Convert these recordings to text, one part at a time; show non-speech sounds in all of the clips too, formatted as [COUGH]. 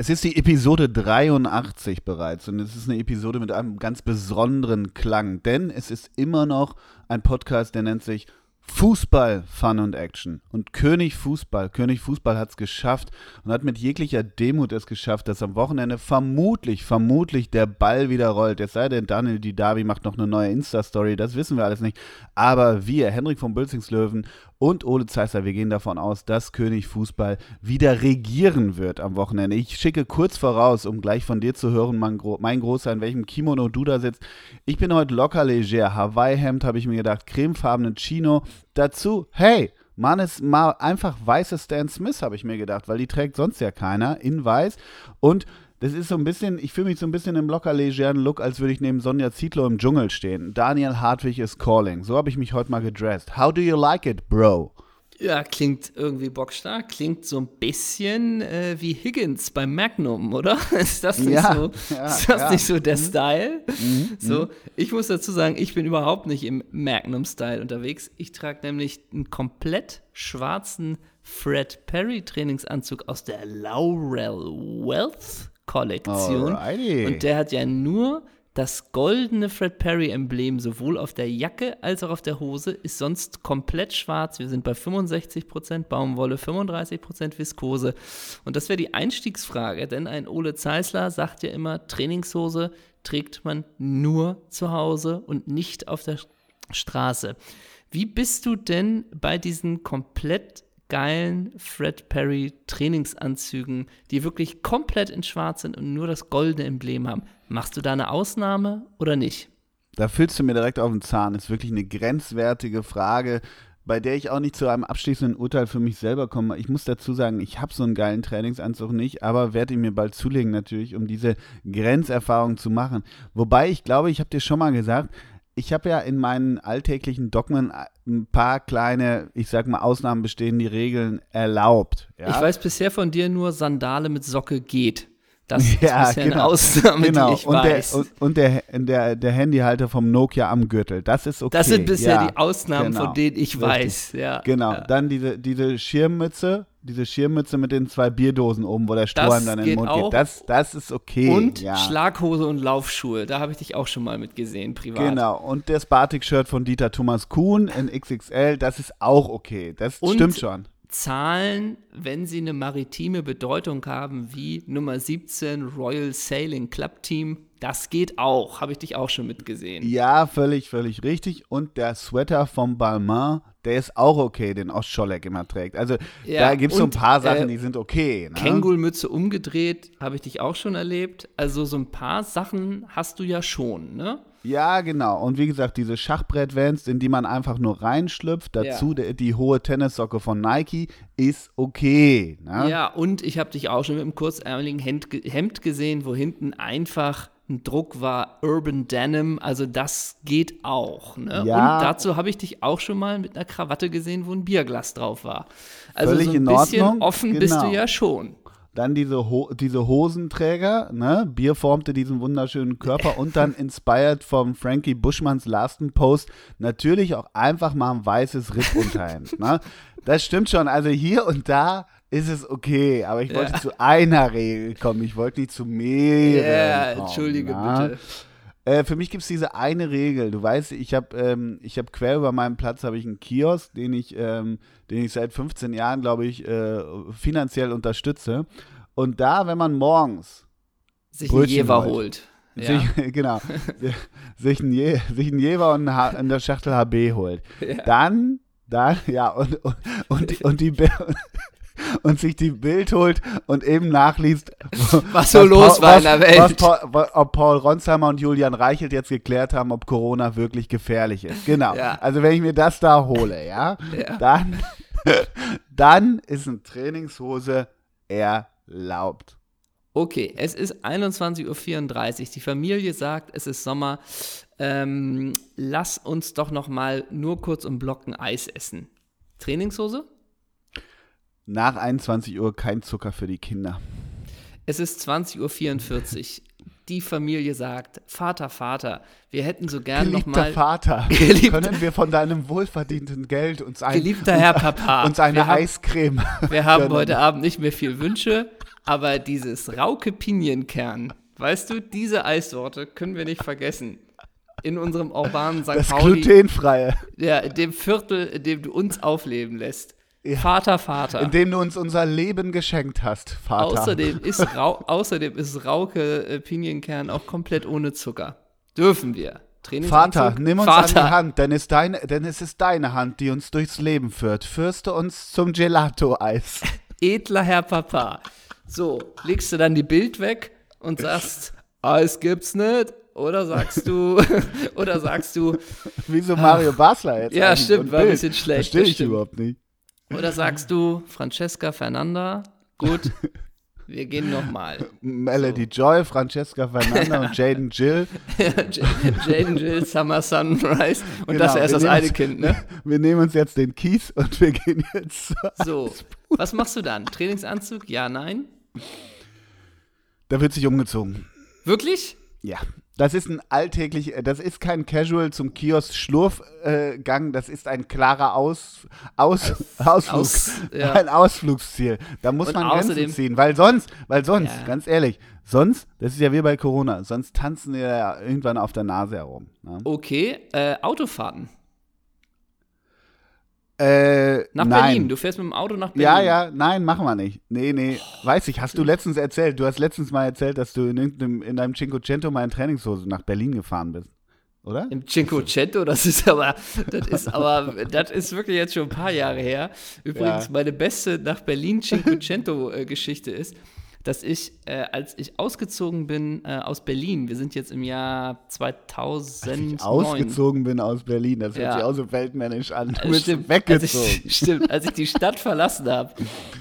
Es ist die Episode 83 bereits und es ist eine Episode mit einem ganz besonderen Klang, denn es ist immer noch ein Podcast, der nennt sich Fußball, Fun und Action. Und König Fußball, König Fußball hat es geschafft und hat mit jeglicher Demut es geschafft, dass am Wochenende vermutlich, vermutlich der Ball wieder rollt. Es sei denn, Daniel Didavi macht noch eine neue Insta-Story, das wissen wir alles nicht. Aber wir, Henrik von Bülzingslöwen und Ole Zeisser, wir gehen davon aus, dass König Fußball wieder regieren wird am Wochenende. Ich schicke kurz voraus, um gleich von dir zu hören, mein, Gro mein Großer, in welchem Kimono du da sitzt. Ich bin heute locker leger. Hawaii-Hemd habe ich mir gedacht, cremefarbenen Chino. Dazu, hey, Mann ist mal einfach weiße Stan Smith, habe ich mir gedacht, weil die trägt sonst ja keiner in weiß. Und das ist so ein bisschen, ich fühle mich so ein bisschen im locker legeren Look, als würde ich neben Sonja Zietlow im Dschungel stehen. Daniel Hartwig is calling. So habe ich mich heute mal gedressed. How do you like it, bro? Ja, klingt irgendwie bockstark. Klingt so ein bisschen äh, wie Higgins beim Magnum, oder? [LAUGHS] Ist das nicht, ja, so, [LAUGHS] ja, ist das ja. nicht so der mhm. Style? Mhm. So, mhm. ich muss dazu sagen, ich bin überhaupt nicht im Magnum-Style unterwegs. Ich trage nämlich einen komplett schwarzen Fred Perry Trainingsanzug aus der Laurel Wealth Kollektion. Alrighty. Und der hat ja nur das goldene Fred Perry-Emblem sowohl auf der Jacke als auch auf der Hose, ist sonst komplett schwarz. Wir sind bei 65% Baumwolle, 35% Viskose. Und das wäre die Einstiegsfrage, denn ein Ole Zeisler sagt ja immer, Trainingshose trägt man nur zu Hause und nicht auf der Straße. Wie bist du denn bei diesen komplett geilen Fred Perry Trainingsanzügen, die wirklich komplett in schwarz sind und nur das goldene Emblem haben. Machst du da eine Ausnahme oder nicht? Da fühlst du mir direkt auf den Zahn. Ist wirklich eine grenzwertige Frage, bei der ich auch nicht zu einem abschließenden Urteil für mich selber komme. Ich muss dazu sagen, ich habe so einen geilen Trainingsanzug nicht, aber werde ihn mir bald zulegen natürlich, um diese Grenzerfahrung zu machen. Wobei ich glaube, ich habe dir schon mal gesagt, ich habe ja in meinen alltäglichen Dogmen äh, ein paar kleine, ich sag mal, Ausnahmen bestehen, die Regeln erlaubt. Ja? Ich weiß bisher von dir nur, Sandale mit Socke geht. Das [LAUGHS] ist ja, bisher genau. eine Ausnahme, [LAUGHS] genau. die ich und weiß. Der, und, und der, der, der Handyhalter vom Nokia am Gürtel, das ist okay. Das sind bisher ja, die Ausnahmen, genau. von denen ich Richtig. weiß. Ja, genau, ja. dann diese, diese Schirmmütze, diese Schirmmütze mit den zwei Bierdosen oben, wo der Strohhalm dann in den Mund auch. geht. Das, das ist okay. Und ja. Schlaghose und Laufschuhe, da habe ich dich auch schon mal mit gesehen, privat. Genau, und das Batik-Shirt von Dieter Thomas Kuhn in XXL, das ist auch okay. Das und stimmt schon. Zahlen, wenn sie eine maritime Bedeutung haben, wie Nummer 17 Royal Sailing Club Team, das geht auch. Habe ich dich auch schon mitgesehen. Ja, völlig, völlig richtig. Und der Sweater vom Balmain, der ist auch okay, den Ostscholleck immer trägt. Also ja, da gibt es so ein paar Sachen, äh, die sind okay. Ne? Kängulmütze umgedreht, habe ich dich auch schon erlebt. Also so ein paar Sachen hast du ja schon, ne? Ja, genau. Und wie gesagt, diese Schachbrett-Vans, in die man einfach nur reinschlüpft, dazu ja. die, die, hohe Tennissocke von Nike, ist okay. Ne? Ja, und ich habe dich auch schon mit einem kurzärmeligen Hemd, Hemd gesehen, wo hinten einfach ein Druck war Urban Denim, also das geht auch. Ne? Ja. Und dazu habe ich dich auch schon mal mit einer Krawatte gesehen, wo ein Bierglas drauf war. Also Völlig so ein bisschen Ordnung. offen genau. bist du genau. ja schon. Dann diese, Ho diese Hosenträger, ne? Bier formte diesen wunderschönen Körper und dann [LAUGHS] inspired vom Frankie Buschmanns Lasten Post natürlich auch einfach mal ein weißes Rippunterhemd. [LAUGHS] ne? Das stimmt schon. Also hier und da ist es okay, aber ich wollte ja. zu einer Regel kommen. Ich wollte nicht zu mehreren. Ja, entschuldige na? bitte. Äh, für mich gibt es diese eine Regel. Du weißt, ich habe ähm, hab quer über meinem Platz habe ich einen Kiosk, den ich, ähm, den ich seit 15 Jahren, glaube ich, äh, finanziell unterstütze. Und da, wenn man morgens sich einen Jever holt. Sich, ja. [LAUGHS] genau. sich, einen Je, sich einen Jever und eine, der Schachtel HB holt. [LAUGHS] Ja. Dann, dann, ja, und, und, und, und die und sich die Bild holt und eben nachliest, [LAUGHS] was so was los Paul, war in der Welt. Was Paul, ob Paul Ronsheimer und Julian Reichelt jetzt geklärt haben, ob Corona wirklich gefährlich ist. Genau. Ja. Also wenn ich mir das da hole, ja, ja. dann, [LAUGHS] dann ist eine Trainingshose erlaubt. Okay, es ist 21.34 Uhr. Die Familie sagt, es ist Sommer. Ähm, lass uns doch noch mal nur kurz um Blocken Eis essen. Trainingshose? Nach 21 Uhr kein Zucker für die Kinder. Es ist 20.44 Uhr. Die Familie sagt, Vater, Vater, wir hätten so gern Geliebter noch mal... Vater, [LAUGHS] Geliebter, können wir von deinem wohlverdienten Geld uns, ein, Geliebter Herr Papa, [LAUGHS] uns eine wir Eiscreme haben, [LAUGHS] Wir haben heute Abend nicht mehr viel Wünsche, Aber dieses Rauke Pinienkern, weißt du, diese Eissorte können wir nicht vergessen. In unserem urbanen St. Das Pauli. glutenfreie. Ja, dem Viertel, in dem du uns aufleben lässt. Ja. Vater, Vater. Indem du uns unser Leben geschenkt hast, Vater. Außerdem ist, Rau außerdem ist Rauke äh, Pinienkern auch komplett ohne Zucker. Dürfen wir. Vater, nimm uns Vater. an die Hand, denn es, deine, denn es ist deine Hand, die uns durchs Leben führt. Führst du uns zum Gelato-Eis. [LAUGHS] Edler Herr Papa. So, legst du dann die Bild weg und sagst, Eis gibt's nicht? Oder sagst du, [LAUGHS] oder sagst du. Wieso Mario Basler jetzt? Ja, stimmt, war ein bisschen schlecht. Verstehe ich überhaupt nicht. Oder sagst du, Francesca Fernanda, gut, wir gehen nochmal. Melody so. Joy, Francesca Fernanda und Jaden Jill. [LAUGHS] Jaden Jill, Summer Sunrise. Und genau, das erst das eine Kind, ne? [LAUGHS] Wir nehmen uns jetzt den Kies und wir gehen jetzt. [LAUGHS] So, was machst du dann? Trainingsanzug? Ja, nein? Da wird sich umgezogen. Wirklich? Ja. Das ist ein alltäglich, äh, das ist kein Casual zum Kiosk Schlurfgang, äh, das ist ein klarer Aus, Aus, [LAUGHS] Ausflug, Aus, ja. [LAUGHS] ein Ausflugsziel. Da muss Und man Grenzen ziehen, weil sonst, weil sonst, ja. ganz ehrlich, sonst, das ist ja wie bei Corona, sonst tanzen wir ja irgendwann auf der Nase herum. Ne? Okay, äh, Autofahrten. Äh, nach nein. Berlin. Du fährst mit dem Auto nach Berlin. Ja, ja, nein, machen wir nicht. Nee, nee. Oh, Weiß ich, hast du letztens erzählt. Du hast letztens mal erzählt, dass du in, in deinem Cinquecento mal in Trainingshose nach Berlin gefahren bist. Oder? Im Cinquecento, das ist aber, das ist aber, das ist wirklich jetzt schon ein paar Jahre her. Übrigens, ja. meine beste nach Berlin Cinquecento-Geschichte ist, dass ich, äh, als ich ausgezogen bin äh, aus Berlin, wir sind jetzt im Jahr 2009. Als ich ausgezogen bin aus Berlin, das hört ja. sich auch so weltmännisch an. Du äh, bist stimmt, weggezogen. Als ich, [LAUGHS] stimmt, als ich die Stadt verlassen habe.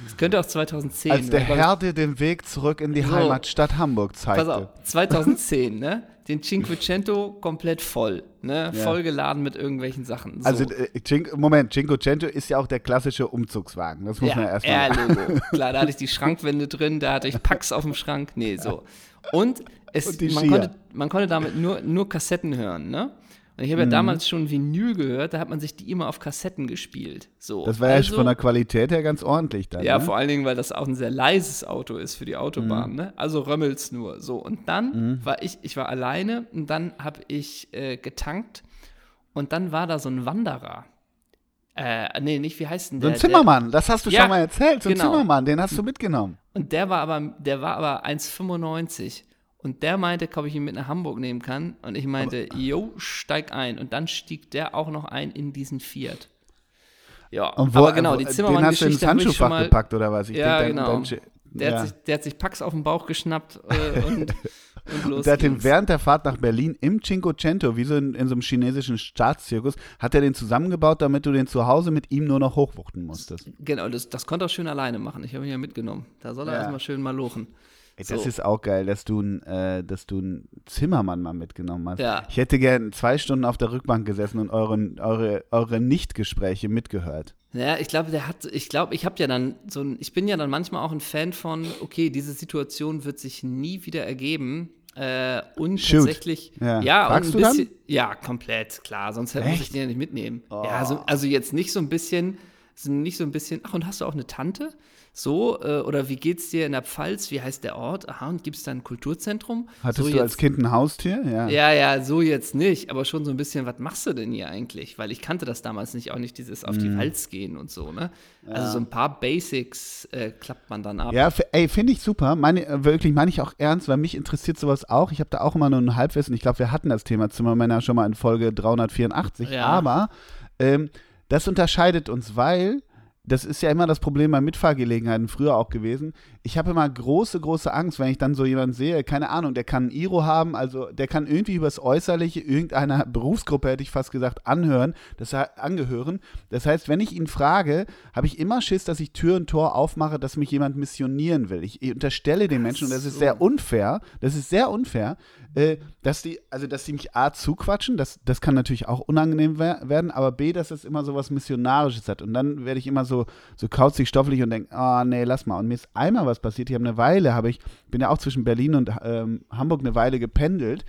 Das könnte auch 2010. Als der Herde den Weg zurück in die so, Heimatstadt Hamburg zeigte. Pass auf, 2010, ne? Den Cinquecento komplett voll, ne? Ja. Vollgeladen mit irgendwelchen Sachen. So. Also, äh, Moment, Cinquecento ist ja auch der klassische Umzugswagen. Das muss ja, man erstmal. Ja. [LAUGHS] Klar, da hatte ich die Schrankwände drin, da hatte ich Packs auf dem Schrank. Nee, so. Und, es, Und man, konnte, man konnte damit nur, nur Kassetten hören, ne? Und ich habe mhm. ja damals schon Vinyl gehört, da hat man sich die immer auf Kassetten gespielt. So. Das war also, ja von der Qualität her ganz ordentlich dann. Ja, ne? vor allen Dingen, weil das auch ein sehr leises Auto ist für die Autobahn. Mhm. Ne? Also römmelt's nur. So. Und dann mhm. war ich, ich war alleine und dann habe ich äh, getankt und dann war da so ein Wanderer. Äh, nee, nicht, wie heißt denn der? So ein Zimmermann, der, das hast du ja, schon mal erzählt. So ein genau. Zimmermann, den hast du mitgenommen. Und der war aber, der war aber 1,95. Und der meinte, ob ich ihn mit nach Hamburg nehmen kann. Und ich meinte, jo, steig ein. Und dann stieg der auch noch ein in diesen Fiat. Ja, und wo, aber genau, die Zimmermann-Geschichte habe ich schon mal, gepackt oder was? Ich ja, denk, genau. Dein, der, ja. Hat sich, der hat sich Pax auf den Bauch geschnappt äh, und, [LAUGHS] und los Der hat den während der Fahrt nach Berlin im Cinquecento, wie so in, in so einem chinesischen Staatszirkus, hat er den zusammengebaut, damit du den zu Hause mit ihm nur noch hochwuchten musstest. Genau, das, das konnte er schön alleine machen. Ich habe ihn ja mitgenommen. Da soll er ja. erstmal schön mal lochen. Ey, das so. ist auch geil, dass du, äh, dass du einen Zimmermann mal mitgenommen hast. Ja. Ich hätte gern zwei Stunden auf der Rückbank gesessen und euren, eure, eure Nichtgespräche mitgehört. Ja, ich glaube, der hat, ich glaube, ich habe ja dann so ein, ich bin ja dann manchmal auch ein Fan von, okay, diese Situation wird sich nie wieder ergeben. Äh, und Shoot. tatsächlich, ja, ja und ein bisschen, dann? ja, komplett, klar, sonst Echt? muss ich den ja nicht mitnehmen. Oh. Ja, so, also jetzt nicht so ein bisschen, nicht so ein bisschen, ach, und hast du auch eine Tante? So, äh, oder wie geht's dir in der Pfalz? Wie heißt der Ort? Aha, und gibt es da ein Kulturzentrum? Hattest so du als Kind ein Haustier? Ja. ja, ja, so jetzt nicht, aber schon so ein bisschen, was machst du denn hier eigentlich? Weil ich kannte das damals nicht, auch nicht dieses auf die mhm. Walz gehen und so, ne? Ja. Also so ein paar Basics äh, klappt man dann ab. Ja, ey, finde ich super. Meine, äh, wirklich, meine ich auch ernst, weil mich interessiert sowas auch. Ich habe da auch immer nur ein Halbwissen. Ich glaube, wir hatten das Thema Zimmermänner schon mal in Folge 384, ja. aber ähm, das unterscheidet uns, weil das ist ja immer das Problem bei Mitfahrgelegenheiten früher auch gewesen. Ich habe immer große, große Angst, wenn ich dann so jemanden sehe, keine Ahnung, der kann ein Iro haben, also der kann irgendwie übers Äußerliche irgendeiner [LAUGHS] Berufsgruppe, hätte ich fast gesagt, anhören, das angehören. Das heißt, wenn ich ihn frage, habe ich immer Schiss, dass ich Tür und Tor aufmache, dass mich jemand missionieren will. Ich unterstelle den Menschen, und das ist sehr unfair, das ist sehr unfair, äh, dass die, also dass die mich A zuquatschen, das, das kann natürlich auch unangenehm werden, aber B, dass es immer so was Missionarisches hat. Und dann werde ich immer so, so kauzig, stofflich und denke, oh nee, lass mal. Und mir ist einmal was passiert, ich habe eine Weile, habe ich, bin ja auch zwischen Berlin und ähm, Hamburg eine Weile gependelt.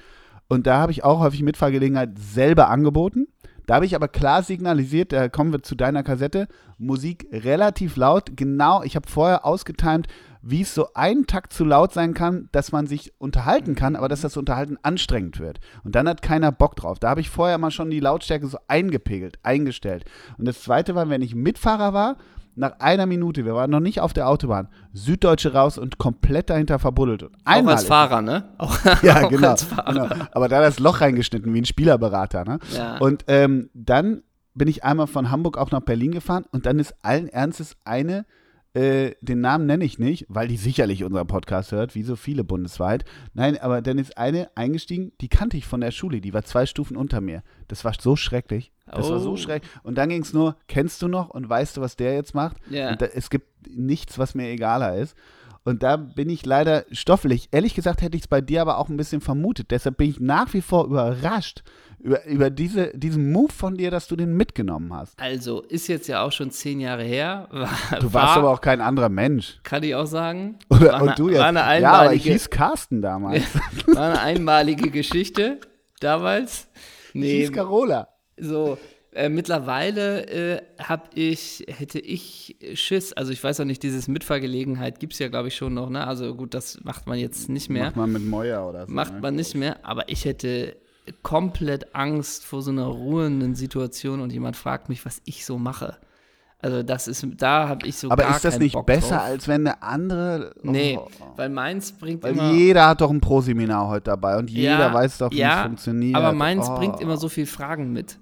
Und da habe ich auch häufig Mitfahrgelegenheit selber angeboten. Da habe ich aber klar signalisiert, da kommen wir zu deiner Kassette, Musik relativ laut, genau, ich habe vorher ausgetimt, wie es so einen Takt zu laut sein kann, dass man sich unterhalten kann, aber dass das Unterhalten anstrengend wird. Und dann hat keiner Bock drauf. Da habe ich vorher mal schon die Lautstärke so eingepegelt, eingestellt. Und das zweite war, wenn ich Mitfahrer war, nach einer Minute, wir waren noch nicht auf der Autobahn, Süddeutsche raus und komplett dahinter verbuddelt. Und auch als Fahrer, ne? [LAUGHS] Auch, ja, auch genau, genau, Aber da das Loch reingeschnitten, wie ein Spielerberater, ne? Ja. Und ähm, dann bin ich einmal von Hamburg auch nach Berlin gefahren und dann ist allen Ernstes eine äh, den Namen nenne ich nicht, weil die sicherlich unseren Podcast hört, wie so viele bundesweit. Nein, aber dann ist eine eingestiegen, die kannte ich von der Schule, die war zwei Stufen unter mir. Das war so schrecklich. Das oh. war so oh. schrecklich. Und dann ging es nur, kennst du noch und weißt du, was der jetzt macht? Und da, es gibt nichts, was mir egaler ist. Und da bin ich leider stoffelig. Ehrlich gesagt hätte ich es bei dir aber auch ein bisschen vermutet. Deshalb bin ich nach wie vor überrascht, über, über diese, diesen Move von dir, dass du den mitgenommen hast. Also, ist jetzt ja auch schon zehn Jahre her. War, du warst war, aber auch kein anderer Mensch. Kann ich auch sagen. Oder, war und du jetzt. War eine einmalige, ja, aber ich hieß Carsten damals. [LAUGHS] war eine einmalige Geschichte damals. Nee, ich hieß Carola. So, äh, mittlerweile äh, habe ich, hätte ich Schiss, also ich weiß auch nicht, dieses Mitfahrgelegenheit gibt es ja, glaube ich, schon noch, ne? Also gut, das macht man jetzt nicht mehr. Macht man mit Moja oder so. Macht ne? man nicht mehr, aber ich hätte komplett Angst vor so einer ruhenden Situation und jemand fragt mich, was ich so mache. Also das ist, da habe ich so Aber gar ist das nicht Bock besser, drauf. als wenn eine andere. Oh, nee, weil meins bringt weil immer. Jeder hat doch ein Pro-Seminar heute dabei und jeder ja, weiß doch, wie ja, es funktioniert. Aber meins oh. bringt immer so viele Fragen mit.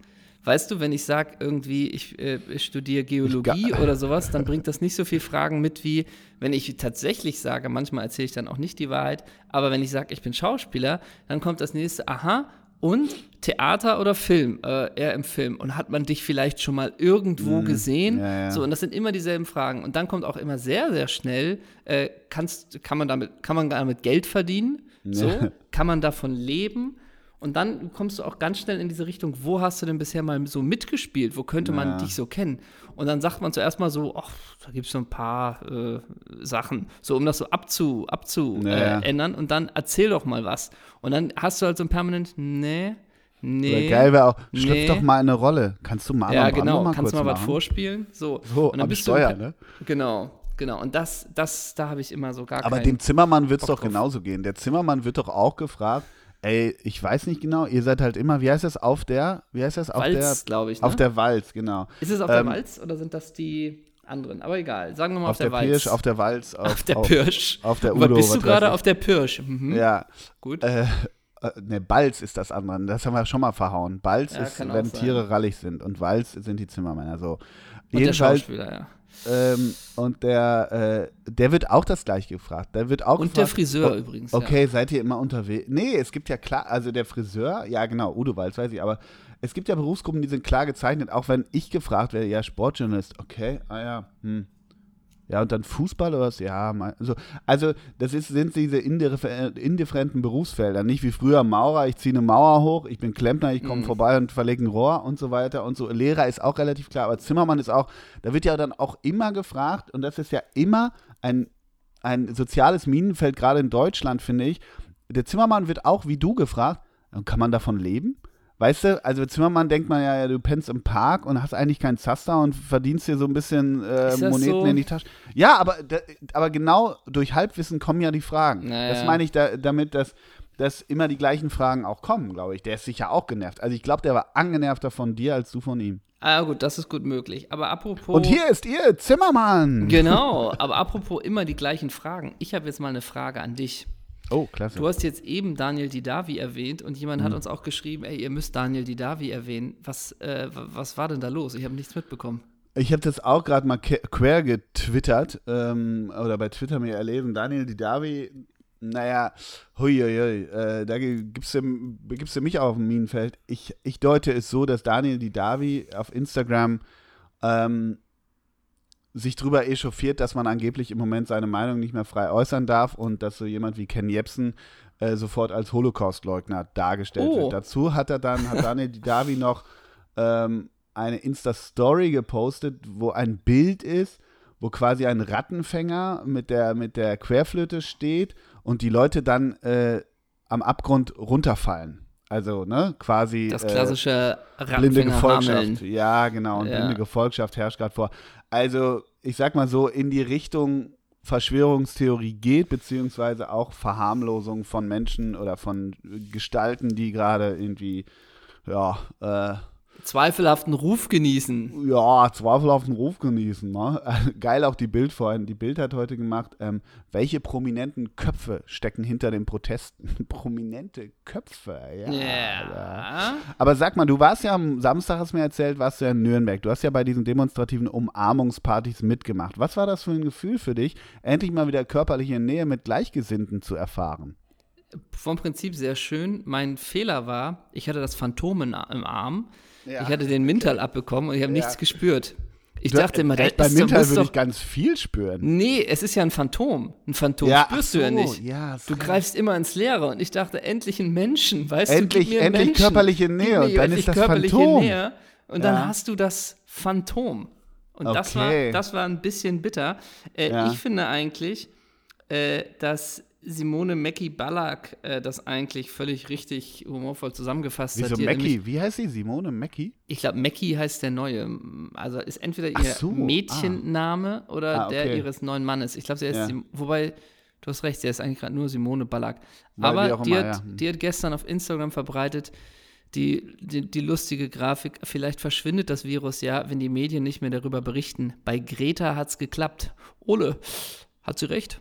Weißt du, wenn ich sage irgendwie, ich, äh, ich studiere Geologie ich oder sowas, dann bringt das nicht so viele Fragen mit, wie wenn ich tatsächlich sage, manchmal erzähle ich dann auch nicht die Wahrheit, aber wenn ich sage, ich bin Schauspieler, dann kommt das nächste, aha, und Theater oder Film, äh, eher im Film. Und hat man dich vielleicht schon mal irgendwo mm, gesehen? Ja, ja. So, und das sind immer dieselben Fragen. Und dann kommt auch immer sehr, sehr schnell, äh, kannst, kann, man damit, kann man damit Geld verdienen? So, kann man davon leben? Und dann kommst du auch ganz schnell in diese Richtung, wo hast du denn bisher mal so mitgespielt? Wo könnte man ja. dich so kennen? Und dann sagt man zuerst mal so, ach, da gibt es so ein paar äh, Sachen, so um das so abzu, abzu ja. äh, ändern. Und dann erzähl doch mal was. Und dann hast du halt so ein permanent, nee, Nee. Oder geil wäre auch, schlüpf nee. doch mal eine Rolle. Kannst du mal Ja, genau. Mal Kannst du mal machen? was vorspielen? So, so und dann bist Steuer, du, ne? Genau, genau. Und das, das, da habe ich immer so gar Aber dem Zimmermann wird es doch genauso gehen. Der Zimmermann wird doch auch gefragt, Ey, ich weiß nicht genau, ihr seid halt immer, wie heißt das, auf der, wie heißt das, auf Walz, glaube ich, ne? Auf der Walz, genau. Ist es auf ähm, der Walz oder sind das die anderen? Aber egal, sagen wir mal auf, auf der, der Walz. [LAUGHS] Pirsch, auf der Walz. Auf, auf der Pirsch. Auf, der Udo. bist du gerade auf der Pirsch? Mhm. Ja. Gut. Äh, äh, ne, Balz ist das andere. Das haben wir schon mal verhauen. Balz ja, ist, wenn Tiere rallig sind und Walz sind die Zimmermänner. So. Und der Schauspieler, ja. Ähm, und der, äh, der wird auch das gleiche gefragt. Der wird auch und gefragt, der Friseur oh, übrigens. Okay, ja. seid ihr immer unterwegs? Nee, es gibt ja klar, also der Friseur, ja genau, Udo Walz, weiß ich, aber es gibt ja Berufsgruppen, die sind klar gezeichnet, auch wenn ich gefragt werde, ja, Sportjournalist, okay, ah ja, hm, ja, und dann Fußball oder was? Ja, also, also das ist, sind diese indifferenten Berufsfelder. Nicht wie früher Maurer, ich ziehe eine Mauer hoch, ich bin Klempner, ich komme mhm. vorbei und verlege ein Rohr und so weiter und so. Lehrer ist auch relativ klar, aber Zimmermann ist auch, da wird ja dann auch immer gefragt, und das ist ja immer ein, ein soziales Minenfeld, gerade in Deutschland, finde ich. Der Zimmermann wird auch wie du gefragt, kann man davon leben? Weißt du, also Zimmermann denkt man ja, du pennst im Park und hast eigentlich keinen Zaster und verdienst dir so ein bisschen äh, Moneten so? in die Tasche. Ja, aber, aber genau durch Halbwissen kommen ja die Fragen. Naja. Das meine ich da, damit, dass, dass immer die gleichen Fragen auch kommen, glaube ich. Der ist sicher auch genervt. Also ich glaube, der war angenervter von dir als du von ihm. Ah, gut, das ist gut möglich. Aber apropos. Und hier ist ihr Zimmermann. Genau, aber apropos immer die gleichen Fragen. Ich habe jetzt mal eine Frage an dich. Oh, klasse. Du hast jetzt eben Daniel Didavi erwähnt und jemand mhm. hat uns auch geschrieben, ey, ihr müsst Daniel Didavi erwähnen. Was, äh, was war denn da los? Ich habe nichts mitbekommen. Ich habe das auch gerade mal quer getwittert ähm, oder bei Twitter mir erlesen. Daniel Didavi, naja, huiuiui, äh, da gibst du, gibst du mich auf dem Minenfeld. Ich, ich deute es so, dass Daniel Didavi auf Instagram ähm, sich drüber echauffiert, dass man angeblich im Moment seine Meinung nicht mehr frei äußern darf und dass so jemand wie Ken Jebsen äh, sofort als Holocaust-Leugner dargestellt oh. wird. Dazu hat er dann, hat Daniel [LAUGHS] Davi noch ähm, eine Insta-Story gepostet, wo ein Bild ist, wo quasi ein Rattenfänger mit der, mit der Querflöte steht und die Leute dann äh, am Abgrund runterfallen. Also, ne, quasi. Das klassische äh, blinde Gefolgschaft. Ja, genau. Und ja. blinde Gefolgschaft herrscht gerade vor. Also, ich sag mal so, in die Richtung Verschwörungstheorie geht, beziehungsweise auch Verharmlosung von Menschen oder von Gestalten, die gerade irgendwie, ja, äh, zweifelhaften Ruf genießen. Ja, zweifelhaften Ruf genießen. Ne? [LAUGHS] Geil auch die Bild vorhin. Die Bild hat heute gemacht, ähm, welche prominenten Köpfe stecken hinter den Protesten? [LAUGHS] Prominente Köpfe, ja, yeah. ja. Aber sag mal, du warst ja am Samstag, hast du mir erzählt, warst du ja in Nürnberg. Du hast ja bei diesen demonstrativen Umarmungspartys mitgemacht. Was war das für ein Gefühl für dich, endlich mal wieder körperliche Nähe mit Gleichgesinnten zu erfahren? Vom Prinzip sehr schön. Mein Fehler war, ich hatte das Phantom im Arm ja. Ich hatte den Mintal abbekommen und ich habe ja. nichts gespürt. Ich du, dachte immer, da bei Mintal würde ich ganz viel spüren. Nee, es ist ja ein Phantom. Ein Phantom ja, spürst so, du ja nicht. Ja, du greifst immer ins Leere und ich dachte, endlich ein Menschen, weißt endlich, du? Endlich Menschen. körperliche Nähe und dann ist das Phantom. Nähe und dann hast du das Phantom. Und okay. das, war, das war ein bisschen bitter. Äh, ich finde eigentlich, äh, dass Simone Mackie Ballack äh, das eigentlich völlig richtig humorvoll zusammengefasst Wieso hat. Wieso Mackie? Wie heißt sie? Simone Mackie? Ich glaube, Mackie heißt der Neue. Also ist entweder ihr so, Mädchenname ah. oder ah, okay. der ihres neuen Mannes. Ich glaube, sie ist, ja. wobei, du hast recht, sie ist eigentlich gerade nur Simone Ballack. Weil Aber die, immer, hat, ja. die hat gestern auf Instagram verbreitet, die, die, die, lustige Grafik, vielleicht verschwindet das Virus ja, wenn die Medien nicht mehr darüber berichten. Bei Greta hat es geklappt. Ole, hat sie recht?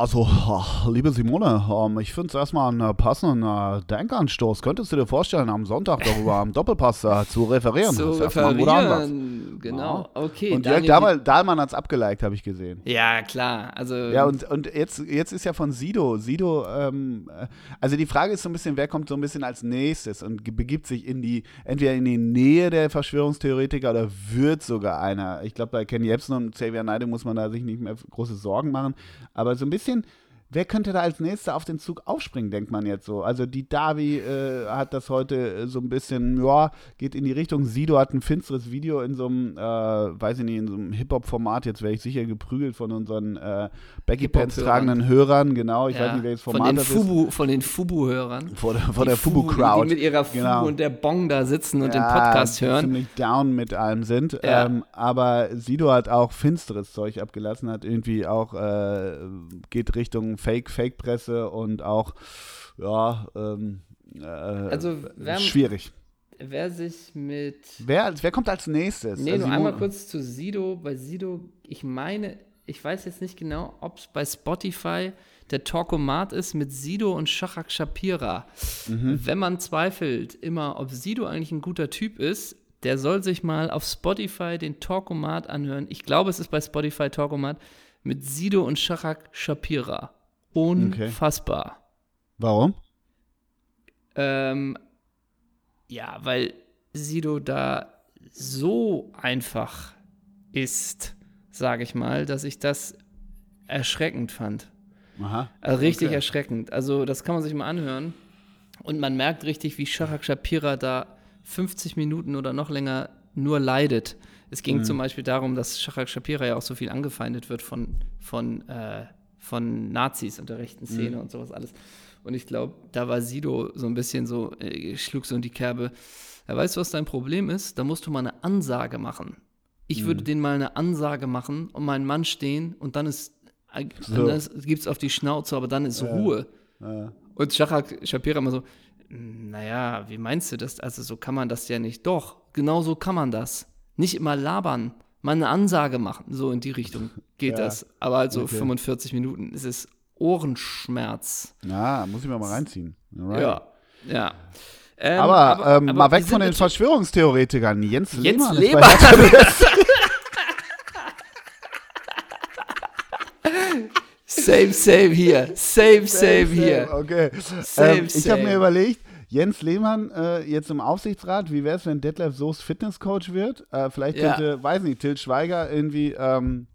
Also, [LAUGHS] liebe Simone, ähm, ich finde es erstmal einen äh, passenden äh, Denkanstoß. Könntest du dir vorstellen, am Sonntag darüber am Doppelpass äh, zu referieren? Zu referieren, genau. Ja. Okay. Und Jörg Dahlmann, Dahlmann hat es abgeliked, habe ich gesehen. Ja, klar. Also, ja, und, und jetzt, jetzt ist ja von Sido. Sido, ähm, also die Frage ist so ein bisschen, wer kommt so ein bisschen als nächstes und begibt sich in die, entweder in die Nähe der Verschwörungstheoretiker oder wird sogar einer. Ich glaube, bei Kenny Epson und Xavier Neide muss man da sich nicht mehr große Sorgen machen. Aber so ein bisschen bisschen wer könnte da als nächster auf den Zug aufspringen, denkt man jetzt so. Also die Davi äh, hat das heute äh, so ein bisschen, ja, geht in die Richtung. Sido hat ein finsteres Video in so einem, äh, weiß ich nicht, in so einem Hip-Hop-Format. Jetzt wäre ich sicher geprügelt von unseren äh, Baggy Pants tragenden Hörern, genau. Ich ja. weiß nicht, welches Format von den das Fubu, ist. Von den Fubu-Hörern. Vor der, vor der Fubu-Crowd. Die, mit ihrer Fubu genau. und der Bong da sitzen und ja, den Podcast hören. ziemlich down mit allem sind. Ja. Ähm, aber Sido hat auch finsteres Zeug abgelassen, hat irgendwie auch, äh, geht Richtung Fake, Fake-Presse und auch, ja, ähm, äh, also, wer, schwierig. Wer sich mit. Wer, wer kommt als nächstes? Nee, also nur einmal kurz zu Sido. Bei Sido, ich meine, ich weiß jetzt nicht genau, ob es bei Spotify der Talkomat ist mit Sido und Shachak Shapira. Mhm. Wenn man zweifelt immer, ob Sido eigentlich ein guter Typ ist, der soll sich mal auf Spotify den Talkomat anhören. Ich glaube, es ist bei Spotify Talkomat mit Sido und Shachak Shapira. Unfassbar. Okay. Warum? Ähm, ja, weil Sido da so einfach ist, sage ich mal, dass ich das erschreckend fand. Aha. Also richtig okay. erschreckend. Also das kann man sich mal anhören. Und man merkt richtig, wie Shahak Shapira da 50 Minuten oder noch länger nur leidet. Es ging mhm. zum Beispiel darum, dass Shahak Shapira ja auch so viel angefeindet wird von, von äh, von Nazis und der rechten Szene mhm. und sowas alles. Und ich glaube, da war Sido so ein bisschen so, äh, schlug so in die Kerbe. Ja, weißt du, was dein Problem ist? Da musst du mal eine Ansage machen. Ich mhm. würde denen mal eine Ansage machen und meinen Mann stehen und dann ist, äh, so. gibt es auf die Schnauze, aber dann ist ja. Ruhe. Ja. Und Shachak Shapira immer so, naja, wie meinst du das? Also so kann man das ja nicht. Doch, genau so kann man das. Nicht immer labern mal eine Ansage machen. So in die Richtung geht ja. das. Aber also okay. 45 Minuten. Es ist Ohrenschmerz. Ja, muss ich mir mal reinziehen. Alright. Ja, ja. Ähm, aber, aber, ähm, aber, mal weg von den Verschwörungstheoretikern. Jens, Jens Lehmann. [LAUGHS] same, same hier. Same, same, same hier. Okay. Same, ähm, ich habe mir überlegt, Jens Lehmann äh, jetzt im Aufsichtsrat, wie wäre es, wenn Detlef Soest Fitnesscoach wird? Äh, vielleicht ja. könnte, weiß nicht, Til Schweiger irgendwie ähm,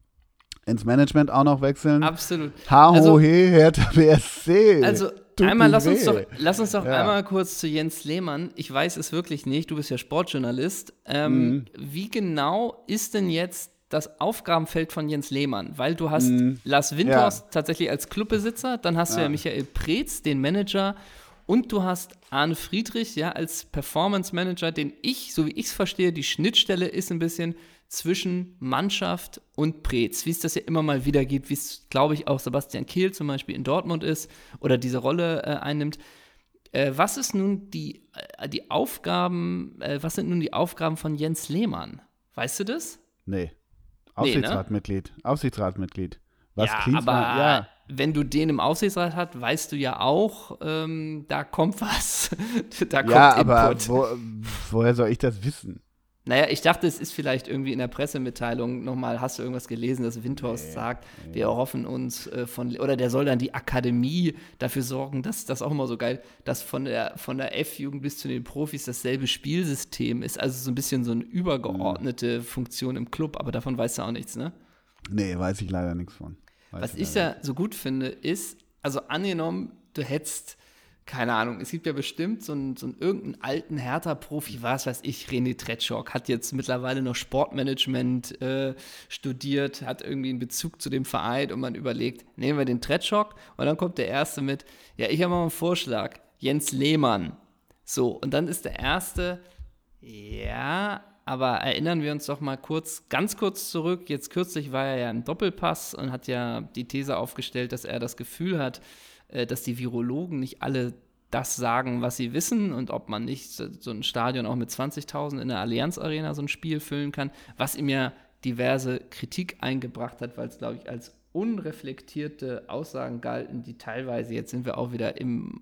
ins Management auch noch wechseln. Absolut. Ha, ho, also, he, Hertha BSC. Also Tut einmal, lass uns, doch, lass uns doch ja. einmal kurz zu Jens Lehmann. Ich weiß es wirklich nicht, du bist ja Sportjournalist. Ähm, mhm. Wie genau ist denn jetzt das Aufgabenfeld von Jens Lehmann? Weil du hast mhm. Lars Windhorst ja. tatsächlich als Clubbesitzer, dann hast ja. du ja Michael Preetz, den Manager, und du hast Arne Friedrich, ja, als Performance Manager, den ich, so wie ich es verstehe, die Schnittstelle ist ein bisschen zwischen Mannschaft und Preetz, wie es das ja immer mal wieder gibt, wie es, glaube ich, auch Sebastian Kehl zum Beispiel in Dortmund ist oder diese Rolle äh, einnimmt. Äh, was ist nun die, äh, die Aufgaben, äh, was sind nun die Aufgaben von Jens Lehmann? Weißt du das? Nee. Aufsichtsratmitglied. Nee, ne? Aufsichtsratmitglied. Was ja, Klinsmann, aber ja. wenn du den im Aufsichtsrat hast, weißt du ja auch, ähm, da kommt was. [LAUGHS] da kommt ja, aber wo, woher soll ich das wissen? Naja, ich dachte, es ist vielleicht irgendwie in der Pressemitteilung nochmal, hast du irgendwas gelesen, dass Windhorst nee, sagt, nee. wir erhoffen uns äh, von, oder der soll dann die Akademie dafür sorgen, dass das auch immer so geil, dass von der, von der F-Jugend bis zu den Profis dasselbe Spielsystem ist. Also so ein bisschen so eine übergeordnete mhm. Funktion im Club, aber davon weißt du auch nichts, ne? Nee, weiß ich leider nichts von. Was ich, ich ja so gut finde, ist, also angenommen, du hättest keine Ahnung, es gibt ja bestimmt so einen, so einen irgendeinen alten Hertha-Profi, was weiß ich, René Tretschok, hat jetzt mittlerweile noch Sportmanagement äh, studiert, hat irgendwie einen Bezug zu dem Verein und man überlegt, nehmen wir den Tretschok und dann kommt der Erste mit, ja, ich habe mal einen Vorschlag, Jens Lehmann. So, und dann ist der Erste, ja, aber erinnern wir uns doch mal kurz, ganz kurz zurück. Jetzt kürzlich war er ja im Doppelpass und hat ja die These aufgestellt, dass er das Gefühl hat, äh, dass die Virologen nicht alle das sagen, was sie wissen und ob man nicht so ein Stadion auch mit 20.000 in der Allianz Arena so ein Spiel füllen kann, was ihm ja diverse Kritik eingebracht hat, weil es, glaube ich, als unreflektierte Aussagen galten, die teilweise, jetzt sind wir auch wieder im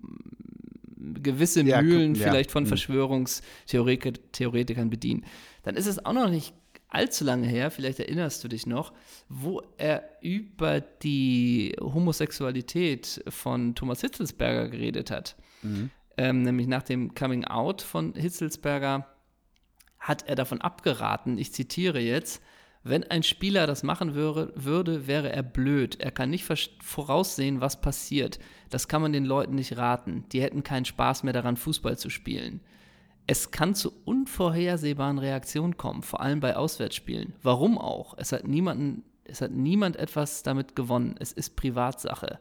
gewisse ja, Mühlen ja. vielleicht von hm. Verschwörungstheoretikern bedienen. Dann ist es auch noch nicht allzu lange her, vielleicht erinnerst du dich noch, wo er über die Homosexualität von Thomas Hitzelsberger geredet hat. Mhm. Ähm, nämlich nach dem Coming Out von Hitzelsberger hat er davon abgeraten, ich zitiere jetzt, wenn ein Spieler das machen würde, würde, wäre er blöd. Er kann nicht voraussehen, was passiert. Das kann man den Leuten nicht raten. Die hätten keinen Spaß mehr daran, Fußball zu spielen es kann zu unvorhersehbaren Reaktionen kommen, vor allem bei Auswärtsspielen. Warum auch? Es hat, niemanden, es hat niemand etwas damit gewonnen. Es ist Privatsache.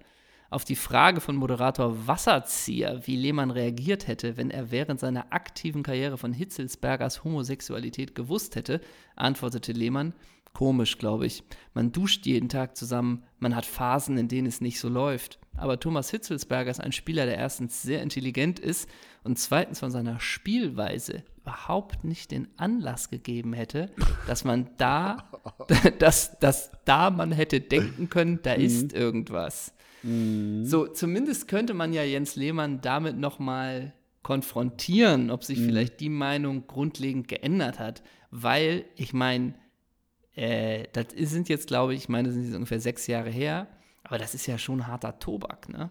Auf die Frage von Moderator Wasserzieher, wie Lehmann reagiert hätte, wenn er während seiner aktiven Karriere von Hitzelsbergers Homosexualität gewusst hätte, antwortete Lehmann, komisch, glaube ich. Man duscht jeden Tag zusammen, man hat Phasen, in denen es nicht so läuft. Aber Thomas Hitzelsberger ist ein Spieler, der erstens sehr intelligent ist und zweitens von seiner Spielweise überhaupt nicht den Anlass gegeben hätte, dass man da, [LAUGHS] dass, dass da man hätte denken können, da mhm. ist irgendwas. Mhm. So, zumindest könnte man ja Jens Lehmann damit nochmal konfrontieren, ob sich mhm. vielleicht die Meinung grundlegend geändert hat, weil ich meine, äh, das sind jetzt, glaube ich, ich meine, das sind ungefähr sechs Jahre her, aber das ist ja schon harter Tobak, ne?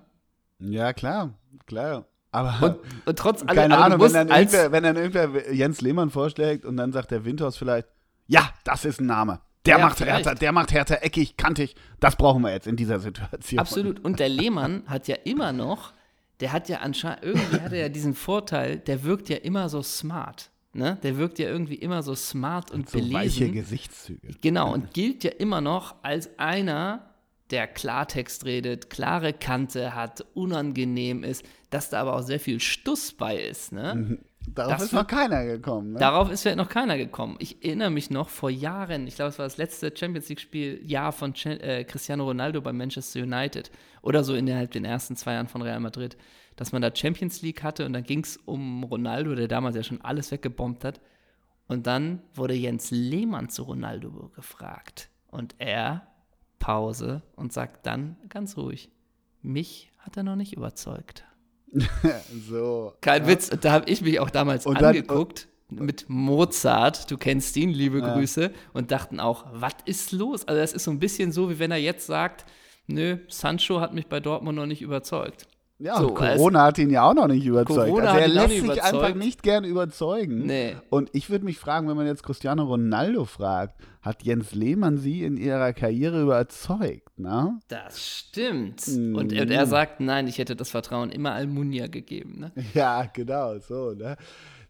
Ja, klar, klar. Aber und, und trotz allem, keine Ahnung, wenn dann, irgendwer, wenn dann irgendwer Jens Lehmann vorschlägt und dann sagt der Windhaus vielleicht, ja, das ist ein Name. Der ja, macht Hertha, der macht Hertha eckig, kantig. Das brauchen wir jetzt in dieser Situation. Absolut. Und der Lehmann hat ja immer noch, der hat ja anscheinend, irgendwie hat er ja diesen Vorteil, der wirkt ja immer so smart. Ne? Der wirkt ja irgendwie immer so smart und, und so belesen. weiche Gesichtszüge. Genau, und gilt ja immer noch als einer, der Klartext redet, klare Kante hat, unangenehm ist, dass da aber auch sehr viel Stuss bei ist. Ne? Mhm. Darauf das ist noch keiner gekommen. Ne? Darauf ist vielleicht noch keiner gekommen. Ich erinnere mich noch vor Jahren, ich glaube, es war das letzte Champions League-Spiel, Jahr von Ch äh, Cristiano Ronaldo bei Manchester United oder so innerhalb den ersten zwei Jahren von Real Madrid, dass man da Champions League hatte und dann ging es um Ronaldo, der damals ja schon alles weggebombt hat. Und dann wurde Jens Lehmann zu Ronaldo gefragt. Und er Pause und sagt dann ganz ruhig, mich hat er noch nicht überzeugt. [LAUGHS] so. Kein ja. Witz, da habe ich mich auch damals und angeguckt dann, mit Mozart, du kennst ihn, liebe ja. Grüße, und dachten auch, was ist los? Also das ist so ein bisschen so, wie wenn er jetzt sagt, nö, Sancho hat mich bei Dortmund noch nicht überzeugt. Ja, so, Corona hat ihn ja auch noch nicht überzeugt. Corona also er lässt sich überzeugt. einfach nicht gern überzeugen. Nee. Und ich würde mich fragen, wenn man jetzt Cristiano Ronaldo fragt, hat Jens Lehmann sie in ihrer Karriere überzeugt, ne? Das stimmt. Mhm. Und, er sagt, nein, ich hätte das Vertrauen immer Almunia gegeben, ne? Ja, genau, so, ne?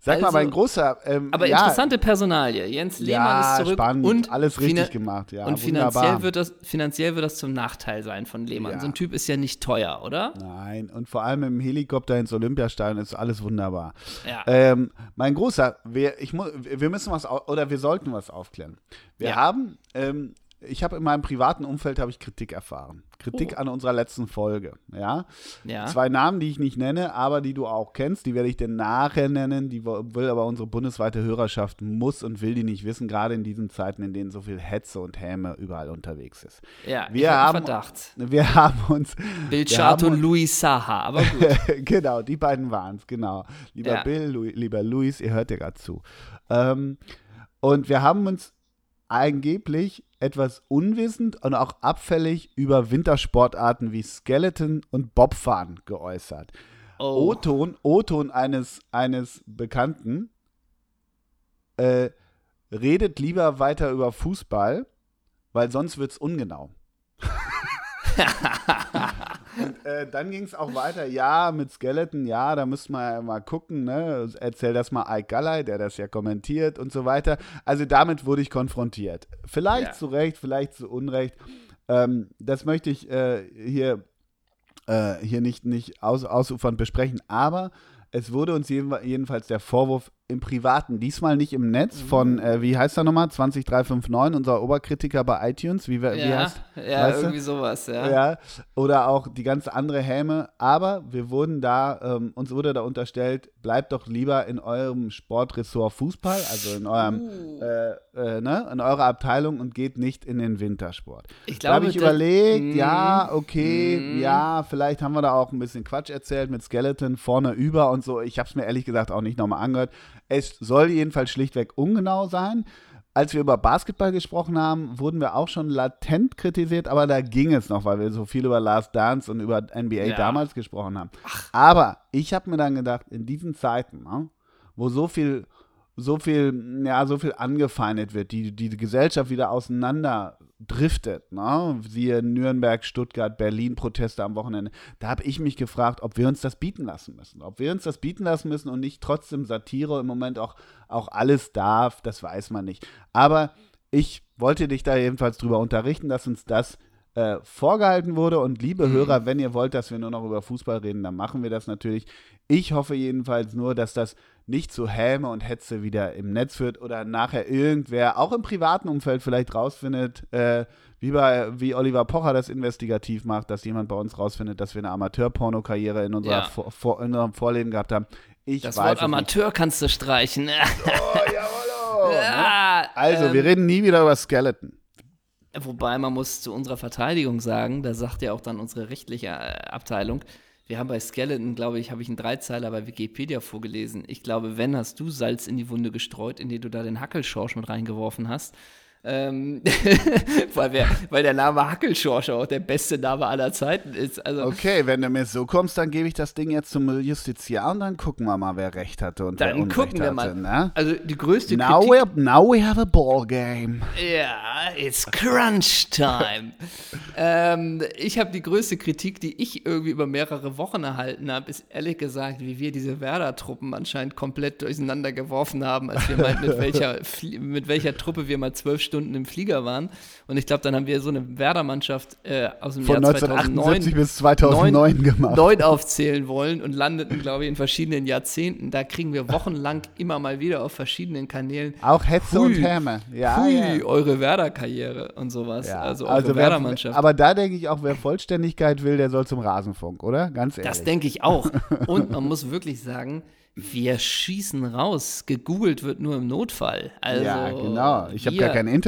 Sag also, mal, mein großer. Ähm, aber ja, interessante Personalie. Jens Lehmann ja, ist zurück spannend, und alles richtig gemacht. Ja, und finanziell wird, das, finanziell wird das zum Nachteil sein von Lehmann. Ja. So ein Typ ist ja nicht teuer, oder? Nein, und vor allem im Helikopter ins Olympiastadion ist alles wunderbar. Ja. Ähm, mein großer, wir, ich, wir müssen was oder wir sollten was aufklären. Wir haben ähm, ich habe in meinem privaten Umfeld habe ich Kritik erfahren. Kritik oh. an unserer letzten Folge. Ja? ja. Zwei Namen, die ich nicht nenne, aber die du auch kennst, die werde ich dir nachher nennen. Die will aber unsere bundesweite Hörerschaft muss und will die nicht wissen, gerade in diesen Zeiten, in denen so viel Hetze und Häme überall unterwegs ist. Ja, wir haben Verdacht. Wir haben uns. Bildschat und Louis Saha, aber gut. [LAUGHS] genau, die beiden waren es, genau. Lieber ja. Bill, Louis, lieber Louis, ihr hört ja gerade zu. Ähm, und wir haben uns angeblich etwas unwissend und auch abfällig über Wintersportarten wie Skeleton und Bobfahren geäußert. Oh. O-Ton, O-Ton eines, eines Bekannten äh, redet lieber weiter über Fußball, weil sonst wird es ungenau. Und äh, dann ging es auch weiter, ja, mit Skeleton, ja, da müssen wir mal gucken, ne? Erzähl das mal Ike Galley, der das ja kommentiert und so weiter. Also damit wurde ich konfrontiert. Vielleicht ja. zu Recht, vielleicht zu Unrecht. Ähm, das möchte ich äh, hier, äh, hier nicht, nicht aus, ausufernd besprechen, aber es wurde uns jedenfalls der Vorwurf im Privaten, diesmal nicht im Netz, von, mhm. äh, wie heißt er nochmal, 20359, unser Oberkritiker bei iTunes, wie, wie ja, heißt Ja, irgendwie du? sowas, ja. ja. Oder auch die ganz andere Häme, aber wir wurden da, ähm, uns wurde da unterstellt, bleibt doch lieber in eurem Sportressort Fußball, also in eurem, uh. äh, äh, ne, in eurer Abteilung und geht nicht in den Wintersport. Ich glaube, da habe ich überlegt, ja, mhm. okay, mm. ja, vielleicht haben wir da auch ein bisschen Quatsch erzählt mit Skeleton vorne über und so. Ich habe es mir ehrlich gesagt auch nicht nochmal angehört. Es soll jedenfalls schlichtweg ungenau sein. Als wir über Basketball gesprochen haben, wurden wir auch schon latent kritisiert, aber da ging es noch, weil wir so viel über Last Dance und über NBA ja. damals gesprochen haben. Ach. Aber ich habe mir dann gedacht, in diesen Zeiten, ne, wo so viel so viel, ja, so viel angefeindet wird, die, die Gesellschaft wieder auseinander driftet, ne? siehe Nürnberg, Stuttgart, Berlin, Proteste am Wochenende, da habe ich mich gefragt, ob wir uns das bieten lassen müssen. Ob wir uns das bieten lassen müssen und nicht trotzdem Satire im Moment auch, auch alles darf, das weiß man nicht. Aber ich wollte dich da jedenfalls drüber unterrichten, dass uns das äh, vorgehalten wurde. Und liebe mhm. Hörer, wenn ihr wollt, dass wir nur noch über Fußball reden, dann machen wir das natürlich. Ich hoffe jedenfalls nur, dass das nicht zu Häme und Hetze wieder im Netz führt oder nachher irgendwer auch im privaten Umfeld vielleicht rausfindet, äh, wie, bei, wie Oliver Pocher das investigativ macht, dass jemand bei uns rausfindet, dass wir eine Amateur-Porno-Karriere in, ja. Vor, vor, in unserem Vorleben gehabt haben. Ich das Wort Amateur nicht. kannst du streichen. oh, jawollo. [LAUGHS] ja, also, ähm, wir reden nie wieder über Skeleton. Wobei man muss zu unserer Verteidigung sagen, da sagt ja auch dann unsere rechtliche äh, Abteilung, wir haben bei Skeleton, glaube ich, habe ich einen Dreizeiler bei Wikipedia vorgelesen. Ich glaube, wenn hast du Salz in die Wunde gestreut, indem du da den Hackelschorsch mit reingeworfen hast. Ähm, [LAUGHS] weil, wir, weil der Name Hackelschorsch auch der beste Name aller Zeiten ist. Also, okay, wenn du mir so kommst, dann gebe ich das Ding jetzt zum Justiziar und dann gucken wir mal, wer recht hatte und dann wer Unrecht gucken wir hatte, mal. Ne? Also die größte now Kritik. We, now we have a ball game. Ja, it's crunch time. [LAUGHS] ähm, ich habe die größte Kritik, die ich irgendwie über mehrere Wochen erhalten habe, ist ehrlich gesagt, wie wir diese Werder-Truppen anscheinend komplett durcheinander geworfen haben, als wir meinten, mit [LAUGHS] welcher, mit welcher Truppe wir mal zwölf Stunden im Flieger waren. Und ich glaube, dann haben wir so eine Werder-Mannschaft äh, aus dem Von Jahr 1978 bis 2009 neun, gemacht. Neun aufzählen wollen und landeten, glaube ich, in verschiedenen Jahrzehnten. Da kriegen wir wochenlang immer mal wieder auf verschiedenen Kanälen. Auch Hetze hui, und Häme. Ja, hui, ja. eure Werder-Karriere und sowas. Ja. Also eure also Werder-Mannschaft. Aber da denke ich auch, wer Vollständigkeit will, der soll zum Rasenfunk, oder? Ganz ehrlich. Das denke ich auch. [LAUGHS] Und man muss wirklich sagen, wir schießen raus. Gegoogelt wird nur im Notfall. Also, ja, genau. Ich habe gar kein Internet.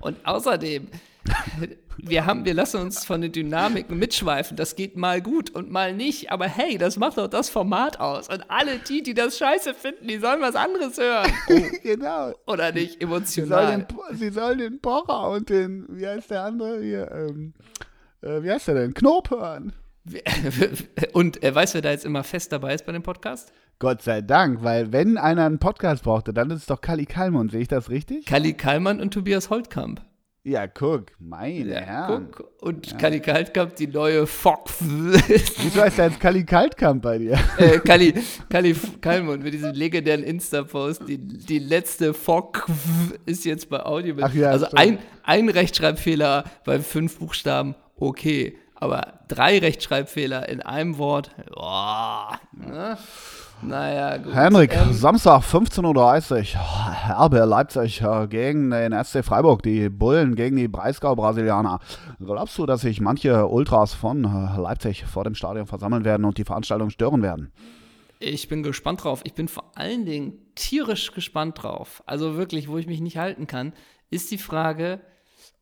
Und außerdem, [LAUGHS] wir, haben, wir lassen uns von den Dynamiken mitschweifen. Das geht mal gut und mal nicht. Aber hey, das macht doch das Format aus. Und alle die, die das scheiße finden, die sollen was anderes hören. [LAUGHS] Oh. genau. Oder nicht emotional. Sie sollen, den, sie sollen den Pocher und den, wie heißt der andere hier, ähm, äh, wie heißt der denn? Knob hören. [LAUGHS] Und äh, weißt du, wer da jetzt immer fest dabei ist bei dem Podcast? Gott sei Dank, weil wenn einer einen Podcast brauchte, dann ist es doch Kali Kallmann, sehe ich das richtig? Kali Kallmann und Tobias Holtkamp. Ja, guck, meine ja. Guck. Und ja. Kali Kaltkamp, die neue Fock. [LAUGHS] Wieso heißt der jetzt Kali Kaltkamp bei dir? Äh, Kali, Kali Kalmund mit diesem legendären Insta-Post. Die, die letzte Fock ist jetzt bei Audio. Ach ja, also ein, ein Rechtschreibfehler bei fünf Buchstaben, okay. Aber drei Rechtschreibfehler in einem Wort, boah. Ne? Naja, gut. Henrik, ähm, Samstag 15.30 Uhr, RB Leipzig äh, gegen den SC Freiburg, die Bullen gegen die Breisgau-Brasilianer. Glaubst du, dass sich manche Ultras von äh, Leipzig vor dem Stadion versammeln werden und die Veranstaltung stören werden? Ich bin gespannt drauf. Ich bin vor allen Dingen tierisch gespannt drauf. Also wirklich, wo ich mich nicht halten kann, ist die Frage,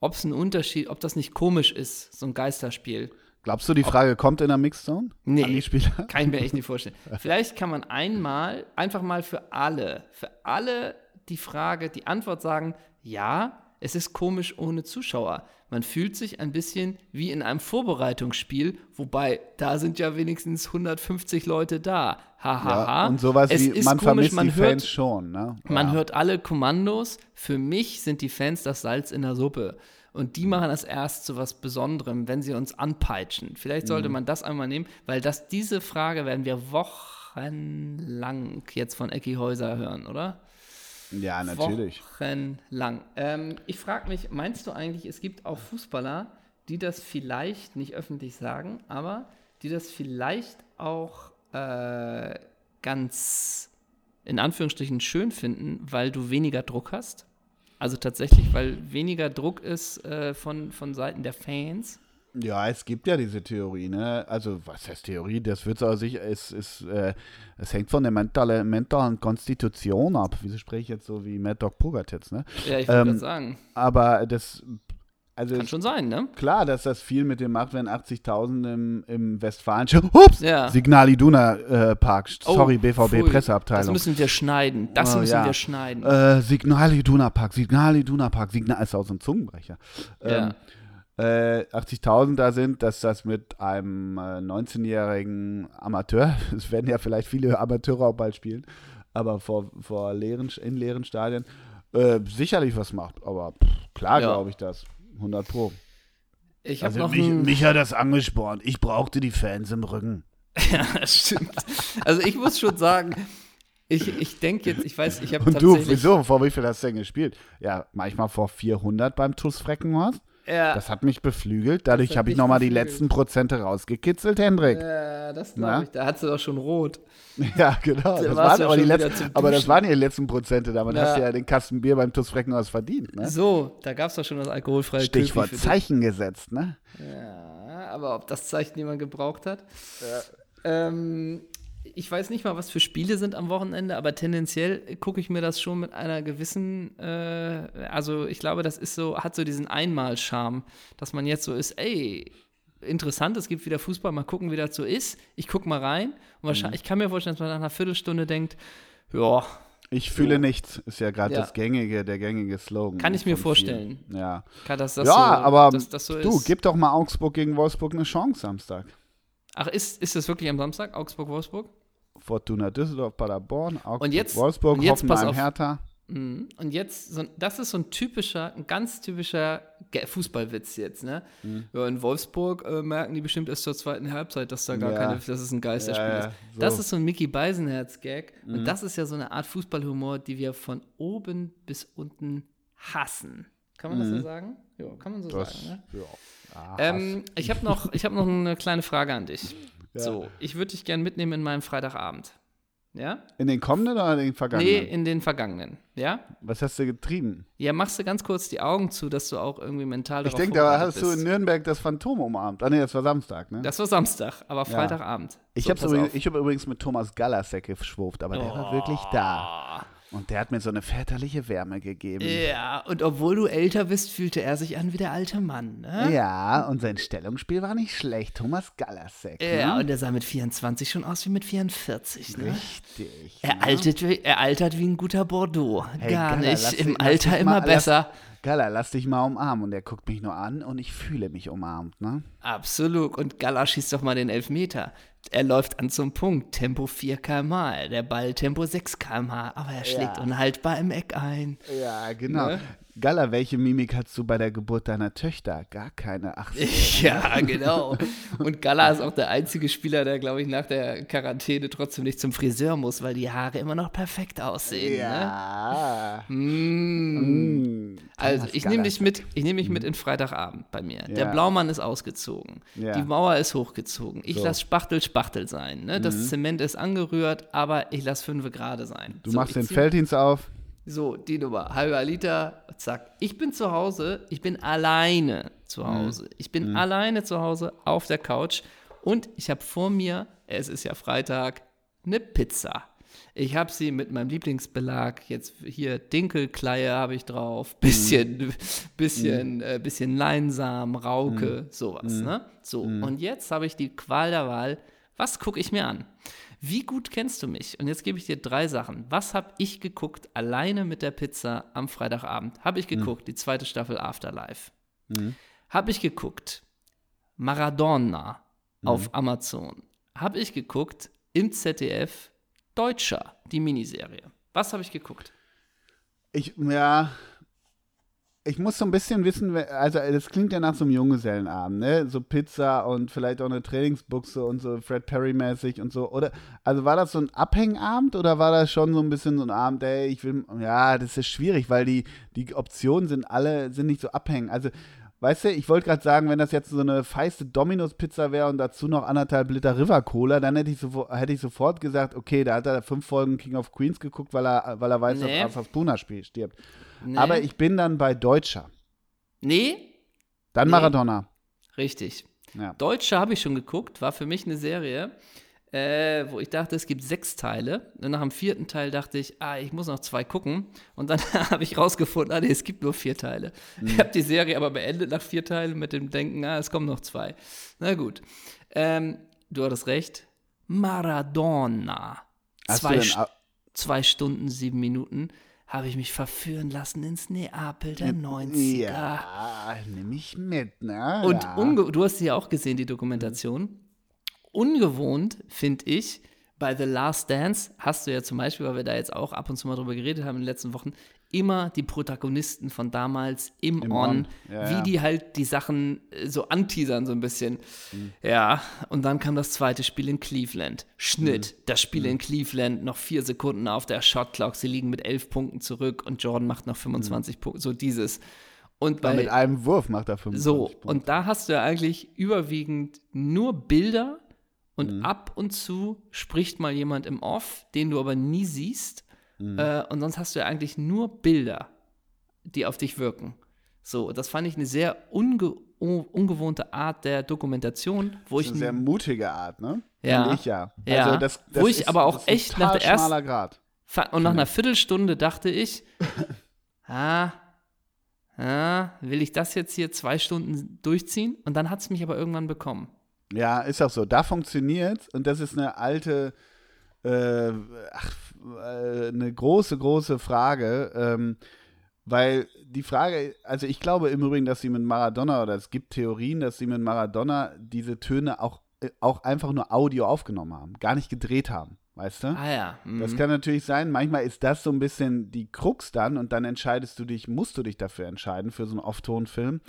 ob es ein Unterschied, ob das nicht komisch ist, so ein Geisterspiel. Glaubst du, die Frage Ob, kommt in der Mixzone? Nee, an die Spieler? [LAUGHS] kann ich mir echt nicht vorstellen. [LAUGHS] Vielleicht kann man einmal, einfach mal für alle, für alle die Frage, die Antwort sagen, ja, es ist komisch ohne Zuschauer. Man fühlt sich ein bisschen wie in einem Vorbereitungsspiel, wobei da sind ja wenigstens 150 Leute da. Hahaha. Ha, ha. ja, und sowas es wie, man komisch, vermisst man die hört, Fans schon. Ne? Man hört alle Kommandos. Für mich sind die Fans das Salz in der Suppe. Und die machen das erst zu was Besonderem, wenn sie uns anpeitschen. Vielleicht sollte mhm. man das einmal nehmen, weil das, diese Frage werden wir wochenlang jetzt von Ecki Häuser hören, oder? Ja, natürlich. Wochenlang. Ähm, ich frage mich, meinst du eigentlich, es gibt auch Fußballer, die das vielleicht nicht öffentlich sagen, aber die das vielleicht auch äh, ganz in Anführungsstrichen schön finden, weil du weniger Druck hast? Also tatsächlich, weil weniger Druck ist äh, von, von Seiten der Fans. Ja, es gibt ja diese Theorie, ne? Also, was heißt Theorie? Das wird so sich, es, es, äh, es hängt von der mentale, mentalen Konstitution ab. Wieso spreche ich jetzt so wie Mad Dog Pogatetz, ne? Ja, ich wollte ähm, sagen. Aber das also Kann schon sein, ne? Klar, dass das viel mit dem macht, wenn 80.000 im, im Westfalenischen Ups! Ja. Signal Iduna äh, Park. Oh, Sorry, oh, BVB Presseabteilung. Das müssen wir schneiden. Das oh, müssen ja. wir schneiden. Äh, Signal Iduna Park, Signal Iduna Park, Signal ist auch so ein Zungenbrecher. Ähm, ja. Äh, 80.000 da sind, dass das mit einem äh, 19-jährigen Amateur, [LAUGHS] es werden ja vielleicht viele Amateure auch bald spielen, aber vor, vor leeren, in leeren Stadien, äh, sicherlich was macht. Aber pff, klar glaube ich das. 100 Pro. Ich also noch mich, mich hat das angespornt. Ich brauchte die Fans im Rücken. [LAUGHS] ja, das stimmt. Also ich muss schon sagen, ich, ich denke jetzt, ich weiß, ich habe Und du, wieso? Vor wie viel hast du denn gespielt? Ja, manchmal vor 400 beim TuS Freckenhorst. Ja. Das hat mich beflügelt. Dadurch habe ich nochmal die letzten Prozente rausgekitzelt, Hendrik. Ja, das glaube ich. Da hat sie doch schon rot. [LAUGHS] Ja, genau. Das waren aber, die letzten, aber das waren die letzten Prozente. Damit ja. hast du ja den Kasten Bier beim TuS Freckenhaus verdient. Ne? So, da gab es doch schon das alkoholfreie Stichwort Zeichen gesetzt, ne? Ja, aber ob das Zeichen jemand gebraucht hat. Ja. Ähm, ich weiß nicht mal, was für Spiele sind am Wochenende, aber tendenziell gucke ich mir das schon mit einer gewissen, äh, also ich glaube, das ist so, hat so diesen Einmalscharme, dass man jetzt so ist, ey, interessant, es gibt wieder Fußball, mal gucken, wie das so ist. Ich gucke mal rein und wahrscheinlich, mhm. ich kann mir vorstellen, dass man nach einer Viertelstunde denkt, ja. Ich fühle so. nichts, ist ja gerade ja. das gängige, der gängige Slogan. Kann ich mir vorstellen. Vielen. Ja. Kann das, das ja, so, aber dass, das so du, gib doch mal Augsburg gegen Wolfsburg eine Chance Samstag. Ach, ist, ist das wirklich am Samstag, Augsburg-Wolfsburg? Fortuna Düsseldorf, Paderborn, Augsburg, und jetzt, Wolfsburg, und jetzt Hoffenheim, Hertha. Mhm. Und jetzt, so, das ist so ein typischer, ein ganz typischer Fußballwitz jetzt, ne? Mhm. Ja, in Wolfsburg äh, merken die bestimmt erst zur zweiten Halbzeit, dass da gar ja. keine, dass es ein Geisterspiel ja, ist. So. Das ist so ein Mickey Beisenherz-Gag. Mhm. Und das ist ja so eine Art Fußballhumor, die wir von oben bis unten hassen. Kann man das so mhm. sagen? Ja, kann man so das, sagen, ne? Ja. Ah, ähm, ich habe noch, hab noch eine kleine Frage an dich. So, ich würde dich gerne mitnehmen in meinen Freitagabend. Ja? In den kommenden oder in den vergangenen? Nee, in den vergangenen. Ja? Was hast du getrieben? Ja, machst du ganz kurz die Augen zu, dass du auch irgendwie mental Ich denke, da hast bist. du in Nürnberg das Phantom umarmt. Ah, nee, das war Samstag, ne? Das war Samstag, aber Freitagabend. Ja. Ich so, habe übrigens, hab übrigens mit Thomas Galasek geschwurft, aber oh. der war wirklich da. Und der hat mir so eine väterliche Wärme gegeben. Ja, und obwohl du älter bist, fühlte er sich an wie der alte Mann, ne? Ja, und sein Stellungsspiel war nicht schlecht. Thomas Galasek. Ja, ne? und er sah mit 24 schon aus wie mit 44, ne? Richtig. Er, ja. altert, er altert wie ein guter Bordeaux. Hey, Gar Gala, nicht. Im Alter immer besser. Lass, Gala, lass dich mal umarmen. Und er guckt mich nur an und ich fühle mich umarmt, ne? Absolut. Und Gala schießt doch mal den Elfmeter. Er läuft an zum Punkt. Tempo 4 km/h. Der Ball Tempo 6 km/h. Aber er schlägt ja. unhaltbar im Eck ein. Ja, genau. Ne? Galla, welche Mimik hast du bei der Geburt deiner Töchter? Gar keine. Ach so. [LAUGHS] ja, genau. Und Galla ist auch der einzige Spieler, der, glaube ich, nach der Quarantäne trotzdem nicht zum Friseur muss, weil die Haare immer noch perfekt aussehen. Ja. Ne? Mm. Mm. Also, ich nehme dich mit, ich nehme mich mit in Freitagabend bei mir. Ja. Der Blaumann ist ausgezogen. Ja. Die Mauer ist hochgezogen. Ich so. lasse Spachtel Spachtel sein. Ne? Das mhm. Zement ist angerührt, aber ich lasse fünf gerade sein. Du so, machst den Felddienst auf. So, die Nummer, halber Liter, zack. Ich bin zu Hause, ich bin alleine zu mhm. Hause. Mhm. Ich bin mhm. alleine zu Hause auf der Couch und ich habe vor mir, es ist ja Freitag, eine Pizza. Ich habe sie mit meinem Lieblingsbelag, jetzt hier Dinkelkleie habe ich drauf, bisschen, mhm. bisschen, mhm. äh, bisschen Leinsamen, Rauke, mhm. sowas, ne? So, und jetzt habe ich die Qual der Wahl, was gucke ich mir an? Wie gut kennst du mich? Und jetzt gebe ich dir drei Sachen. Was habe ich geguckt alleine mit der Pizza am Freitagabend? Habe ich hm. geguckt, mhm. die zweite Staffel Afterlife. Mhm. Habe ich geguckt, Maradona mhm. auf Amazon. Habe ich geguckt, im ZDF, Deutscher, die Miniserie. Was habe ich geguckt? Ich, ja, ich muss so ein bisschen wissen, also das klingt ja nach so einem Junggesellenabend, ne? So Pizza und vielleicht auch eine Trainingsbuchse und so Fred Perry-mäßig und so. Oder, also war das so ein Abhängabend oder war das schon so ein bisschen so ein Abend, ey, ich will, ja, das ist schwierig, weil die, die Optionen sind alle, sind nicht so abhängig. Also, weißt du, ich wollte gerade sagen, wenn das jetzt so eine feiste Dominos-Pizza wäre und dazu noch anderthalb Liter River Cola, dann hätte ich, so, hätte ich sofort gesagt, okay, da hat er fünf Folgen King of Queens geguckt, weil er, weil er weiß, nee. dass Arthur Spooner stirbt. Nee. Aber ich bin dann bei Deutscher. Nee. Dann nee. Maradona. Richtig. Ja. Deutscher habe ich schon geguckt, war für mich eine Serie, äh, wo ich dachte, es gibt sechs Teile. Und nach dem vierten Teil dachte ich, ah, ich muss noch zwei gucken. Und dann [LAUGHS] habe ich rausgefunden, ah, nee, es gibt nur vier Teile. Mhm. Ich habe die Serie aber beendet nach vier Teilen mit dem Denken, ah, es kommen noch zwei. Na gut. Ähm, du hattest recht. Maradona. Zwei, zwei Stunden, sieben Minuten habe ich mich verführen lassen ins Neapel der 90er. Ja, nehme ich mit, ne? Und ja. du hast sie ja auch gesehen, die Dokumentation. Ungewohnt, finde ich, bei The Last Dance hast du ja zum Beispiel, weil wir da jetzt auch ab und zu mal drüber geredet haben in den letzten Wochen, immer die Protagonisten von damals im, Im On, On. Ja, wie ja. die halt die Sachen äh, so anteasern, so ein bisschen. Mhm. Ja, und dann kam das zweite Spiel in Cleveland. Schnitt, mhm. das Spiel mhm. in Cleveland, noch vier Sekunden auf der Shotclock, sie liegen mit elf Punkten zurück und Jordan macht noch 25 mhm. Punkte, so dieses. Und bei, mit einem Wurf macht er 25 So, Punkte. und da hast du ja eigentlich überwiegend nur Bilder und mhm. ab und zu spricht mal jemand im Off, den du aber nie siehst Mhm. Äh, und sonst hast du ja eigentlich nur Bilder, die auf dich wirken. So, das fand ich eine sehr unge ungewohnte Art der Dokumentation, wo ich. Eine sehr mutige Art, ne? Ja. Ich ja. ja. Also das, das wo ich ist, aber auch echt nach der ersten. Grad. Und nach einer Viertelstunde dachte ich, [LAUGHS] ah, ah, will ich das jetzt hier zwei Stunden durchziehen? Und dann hat es mich aber irgendwann bekommen. Ja, ist auch so. Da funktioniert und das ist eine alte, äh, ach, äh, eine große, große Frage. Ähm, weil die Frage, also ich glaube im Übrigen, dass sie mit Maradona, oder es gibt Theorien, dass sie mit Maradona diese Töne auch, äh, auch einfach nur Audio aufgenommen haben, gar nicht gedreht haben. Weißt du? Ah ja. Mhm. Das kann natürlich sein. Manchmal ist das so ein bisschen die Krux dann und dann entscheidest du dich, musst du dich dafür entscheiden, für so einen Off-Ton-Film.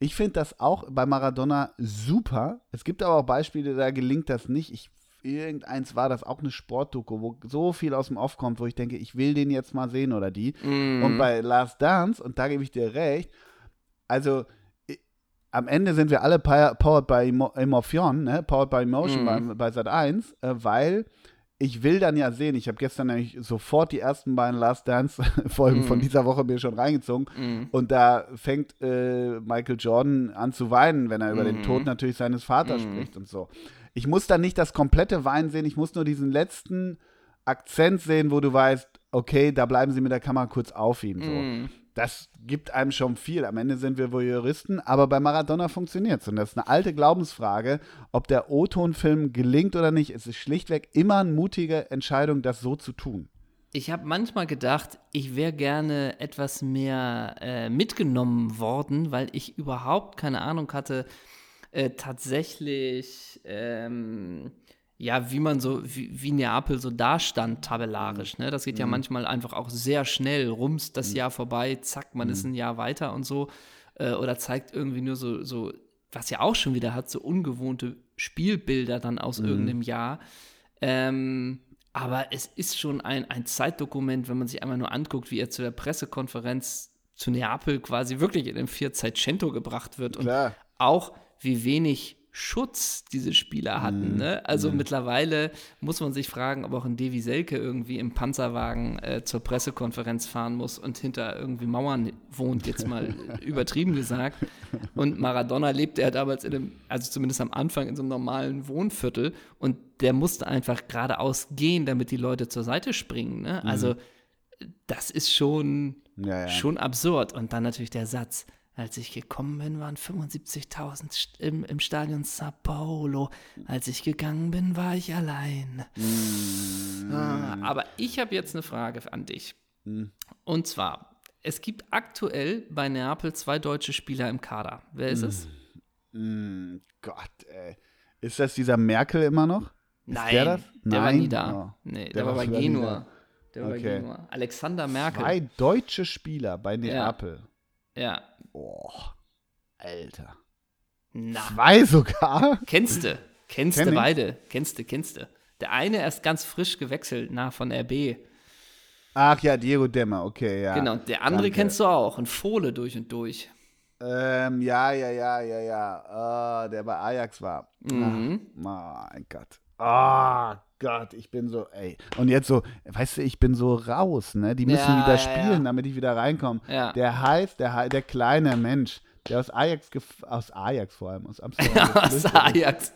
Ich finde das auch bei Maradona super. Es gibt aber auch Beispiele, da gelingt das nicht. Ich irgendeins war das auch eine Sportdoku, wo so viel aus dem Off kommt, wo ich denke, ich will den jetzt mal sehen oder die. Mm. Und bei Last Dance, und da gebe ich dir recht, also am Ende sind wir alle powered by Emotion, ne? powered by Emotion mm. bei, bei Sat 1, äh, weil ich will dann ja sehen, ich habe gestern nämlich sofort die ersten beiden Last Dance-Folgen mm. von dieser Woche mir schon reingezogen. Mm. Und da fängt äh, Michael Jordan an zu weinen, wenn er mm. über den Tod natürlich seines Vaters mm. spricht und so ich muss dann nicht das komplette Wein sehen, ich muss nur diesen letzten Akzent sehen, wo du weißt, okay, da bleiben sie mit der Kamera kurz auf ihm. So. Das gibt einem schon viel. Am Ende sind wir wohl Juristen, aber bei Maradona funktioniert es. Und das ist eine alte Glaubensfrage, ob der O-Ton-Film gelingt oder nicht. Es ist schlichtweg immer eine mutige Entscheidung, das so zu tun. Ich habe manchmal gedacht, ich wäre gerne etwas mehr äh, mitgenommen worden, weil ich überhaupt keine Ahnung hatte, äh, tatsächlich, ähm, ja, wie man so, wie, wie Neapel so dastand, tabellarisch. Ne? Das geht ja mhm. manchmal einfach auch sehr schnell, rums das mhm. Jahr vorbei, zack, man mhm. ist ein Jahr weiter und so. Äh, oder zeigt irgendwie nur so, so, was ja auch schon wieder hat, so ungewohnte Spielbilder dann aus mhm. irgendeinem Jahr. Ähm, aber es ist schon ein, ein Zeitdokument, wenn man sich einmal nur anguckt, wie er zu der Pressekonferenz zu Neapel quasi wirklich in den Vierzeit-Cento gebracht wird. Klar. Und auch wie wenig Schutz diese Spieler hatten. Mhm. Ne? Also mhm. mittlerweile muss man sich fragen, ob auch ein Devi Selke irgendwie im Panzerwagen äh, zur Pressekonferenz fahren muss und hinter irgendwie Mauern wohnt, jetzt mal [LAUGHS] übertrieben gesagt. Und Maradona lebte er damals in einem, also zumindest am Anfang in so einem normalen Wohnviertel und der musste einfach geradeaus gehen, damit die Leute zur Seite springen. Ne? Also mhm. das ist schon, ja, ja. schon absurd. Und dann natürlich der Satz, als ich gekommen bin, waren 75.000 im, im Stadion Sao Paulo. Als ich gegangen bin, war ich allein. Mm. Ah, aber ich habe jetzt eine Frage an dich. Mm. Und zwar, es gibt aktuell bei Neapel zwei deutsche Spieler im Kader. Wer ist mm. es? Mm. Gott, ey. Ist das dieser Merkel immer noch? Ist Nein, der, das? der war nie da. Oh. Nee, der, der war bei Genua. Der war bei Genua. Alexander Merkel. Zwei deutsche Spieler bei Neapel. Ja. ja. Oh, Alter. Na. Zwei sogar? Kennst du. Kennst du beide. Kennst du, kennst du. Der eine erst ganz frisch gewechselt, nach von RB. Ach ja, Diego Dämmer, okay, ja. Genau, der andere Danke. kennst du auch, ein Fohle durch und durch. Ähm, ja, ja, ja, ja, ja. Uh, der bei Ajax war. Mhm. Ach, mein Gott. Oh Gott, ich bin so, ey. Und jetzt so, weißt du, ich bin so raus, ne? Die müssen ja, wieder ja, spielen, ja. damit ich wieder reinkomme. Der heißt, der, der kleine Mensch, der aus Ajax, aus Ajax vor allem, aus Amsterdam. [LAUGHS] aus Ajax.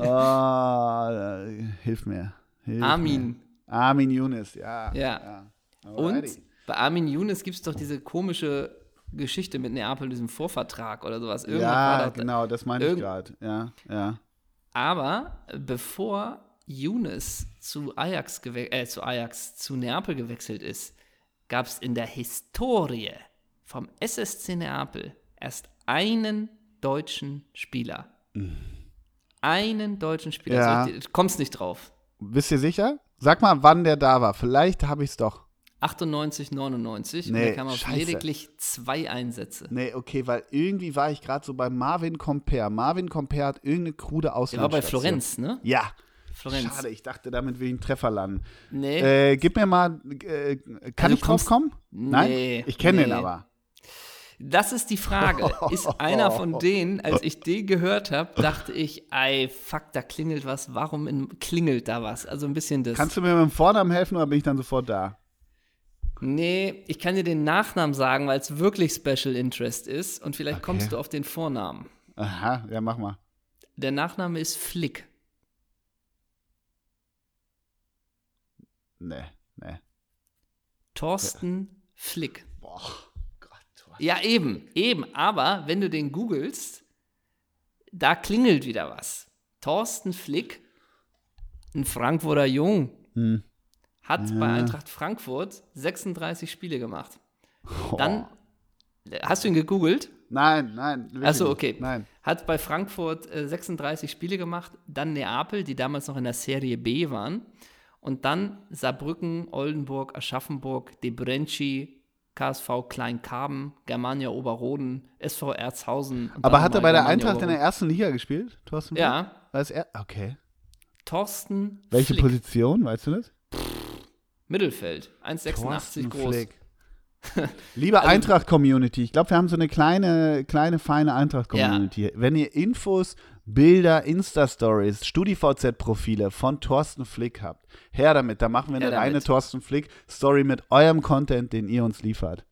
Oh, hilf mir. Hilf Armin. Mir. Armin Younes, ja. Ja. Und bei Armin Younes gibt es doch diese komische Geschichte mit Neapel, diesem Vorvertrag oder sowas. Irgendwas ja, genau, das meine ich gerade. Ja, ja. Aber bevor Younes zu Ajax, äh, zu Ajax, zu Neapel gewechselt ist, gab es in der Historie vom SSC Neapel erst einen deutschen Spieler. Mhm. Einen deutschen Spieler. Ja. du kommst nicht drauf. Bist du sicher? Sag mal, wann der da war. Vielleicht habe ich es doch. 98, 99 nee, und er kam auf lediglich zwei Einsätze. Nee, okay, weil irgendwie war ich gerade so bei Marvin Comper. Marvin Comper hat irgendeine krude Auslandsstation. Der war bei Florenz, ne? Ja. Florenz. Schade, ich dachte, damit will ich einen Treffer landen. Nee. Äh, gib mir mal, äh, kann also ich drauf kommen? Nein? Nee, ich kenne nee. den aber. Das ist die Frage. Ist [LAUGHS] einer von denen, als ich den gehört habe, dachte ich, ey, fuck, da klingelt was. Warum in, klingelt da was? Also ein bisschen das. Kannst du mir mit dem Vornamen helfen oder bin ich dann sofort da? Nee, ich kann dir den Nachnamen sagen, weil es wirklich Special Interest ist und vielleicht okay. kommst du auf den Vornamen. Aha, ja, mach mal. Der Nachname ist Flick. Nee, nee. Thorsten ja. Flick. Boah, Gott. Ja, eben, eben. Aber wenn du den googelst, da klingelt wieder was. Thorsten Flick, ein Frankfurter Jung. Hm hat ja. bei Eintracht Frankfurt 36 Spiele gemacht. Oh. Dann, hast du ihn gegoogelt? Nein, nein. Achso, okay. Nein. Hat bei Frankfurt äh, 36 Spiele gemacht, dann Neapel, die damals noch in der Serie B waren. Und dann Saarbrücken, Oldenburg, Aschaffenburg, Debrenci, KSV Kleinkarben, Germania Oberroden, SV Erzhausen. Aber hat er bei der Eintracht Oberroden. in der ersten Liga gespielt, Thorsten? Ja. er? Okay. Thorsten. Welche Flick. Position, weißt du das? Mittelfeld, 1,86 groß. [LAUGHS] Liebe also, Eintracht-Community, ich glaube, wir haben so eine kleine, kleine, feine Eintracht-Community. Ja. Wenn ihr Infos, Bilder, Insta-Stories, StudiVZ-Profile von Thorsten Flick habt, her damit. Da machen wir eine reine Thorsten Flick-Story mit eurem Content, den ihr uns liefert.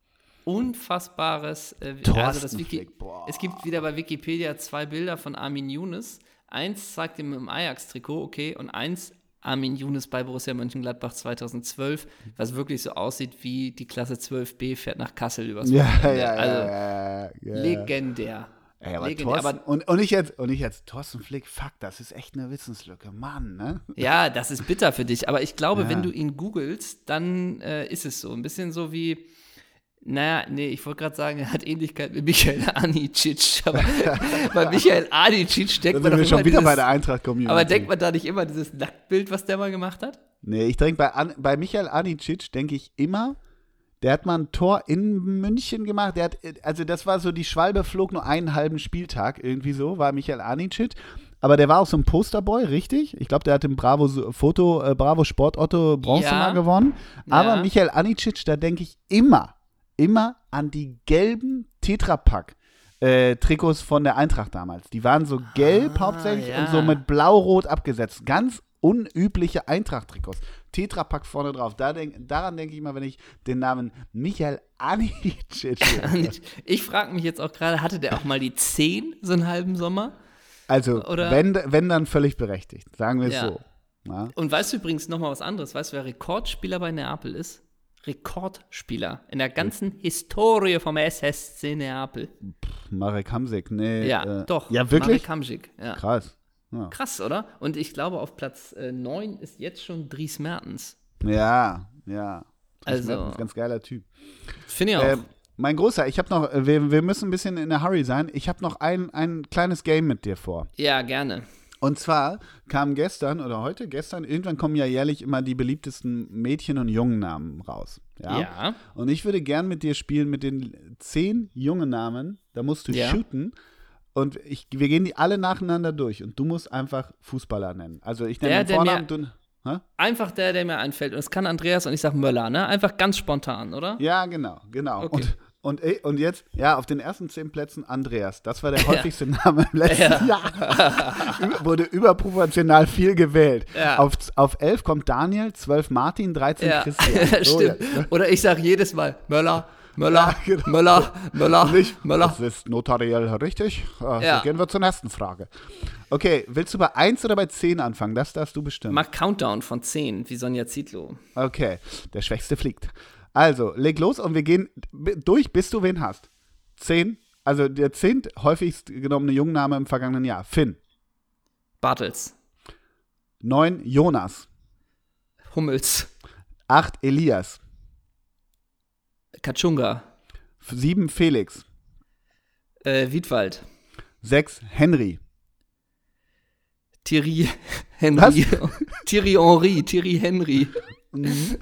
Unfassbares. Äh, also das Wiki Flick, es gibt wieder bei Wikipedia zwei Bilder von Armin Younes. Eins zeigt ihm im Ajax-Trikot, okay, und eins Armin Younes bei Borussia Mönchengladbach 2012, was wirklich so aussieht wie die Klasse 12b fährt nach Kassel übers ja, ja, ja, also ja, ja, legendär. Ey, aber legendär. Thorsten, aber, und, und, ich jetzt, und ich jetzt, Thorsten Flick, fuck, das ist echt eine Wissenslücke, Mann, ne? Ja, das ist bitter für dich, aber ich glaube, wenn du ihn googelst, dann äh, ist es so. Ein bisschen so wie, Naja, nee, ich wollte gerade sagen, er hat Ähnlichkeit mit Michael Anicic. Aber [LAUGHS] bei Michael Anicic denkt man doch schon wieder dieses, bei der Eintracht Community. Aber denkt man da nicht immer dieses Nacktbild, was der mal gemacht hat? Nee, ich denke, bei, bei Michael Anicic denke ich immer, der hat mal ein Tor in München gemacht. Der hat, also das war so, die Schwalbe flog nur einen halben Spieltag, irgendwie so, war Michael Anicic. Aber der war auch so ein Posterboy, richtig? Ich glaube, der hat im Bravo Foto, äh, Bravo Sport Otto Bronze ja. mal gewonnen. Aber ja. Michael Anicic, da denke ich immer, immer an die gelben Tetrapack. Äh, Trikots von der Eintracht damals. Die waren so gelb ah, hauptsächlich ja. und so mit blau-rot abgesetzt. Ganz unübliche Eintracht-Trikots. Tetrapack vorne drauf. Da denk, daran denke ich mal, wenn ich den Namen Michael Anicic. [LAUGHS] ich frage mich jetzt auch gerade, hatte der auch mal die 10 so einen halben Sommer? Also, wenn, wenn dann völlig berechtigt, sagen wir es ja. so. Ja. Und weißt du übrigens noch mal was anderes? Weißt du, wer Rekordspieler bei Neapel ist? Rekordspieler in der ganzen ja. Historie vom SSC Neapel. Pff, Marek Hamsik, nee. Ja, äh, doch. Ja, wirklich? Marek Hamsik, ja. Krass. Ja. Krass, oder? Und ich glaube, auf Platz äh, 9 ist jetzt schon Dries Mertens. Ja, ja. Dries also, Mertens, ganz geiler Typ. Finde ich auch. Äh, mein Großer, ich habe noch, wir, wir müssen ein bisschen in der Hurry sein. Ich habe noch ein, ein kleines Game mit dir vor. Ja, gerne. Und zwar kam gestern oder heute, gestern, irgendwann kommen ja jährlich immer die beliebtesten Mädchen- und Jungennamen raus. Ja? ja. Und ich würde gern mit dir spielen mit den zehn jungen Namen. Da musst du ja. shooten. Und ich, wir gehen die alle nacheinander durch. Und du musst einfach Fußballer nennen. Also ich nenne den Vornamen. Du, hä? einfach der, der mir einfällt. Und es kann Andreas und ich sage Möller, ne? Einfach ganz spontan, oder? Ja, genau, genau. Okay. Und und, und jetzt, ja, auf den ersten zehn Plätzen Andreas. Das war der häufigste ja. Name im letzten ja. Jahr. [LAUGHS] Wurde überproportional viel gewählt. Ja. Auf, auf elf kommt Daniel, zwölf Martin, 13 Christian. [LAUGHS] So, Stimmt. Oder ich sage jedes Mal Möller, Möller, genau. Möller, Möller, Nicht, Möller. Das ist notariell richtig. Äh, ja. Gehen wir zur nächsten Frage. Okay, willst du bei 1 oder bei 10 anfangen? Das darfst du bestimmen. Mach Countdown von 10, wie Sonja Zietlow. Okay, der Schwächste fliegt. Also, leg los und wir gehen durch, bis du wen hast. Zehn, also der zehnt häufigst genommene Jungname im vergangenen Jahr. Finn. Bartels. Neun, Jonas. Hummels. Acht, Elias. Katschunga. Sieben, Felix. Äh, Wiedwald. Sechs, Henry. Thierry [LAUGHS] Henry. [LAUGHS] Thierry Henry. Thierry Henry. [LAUGHS] Mhm.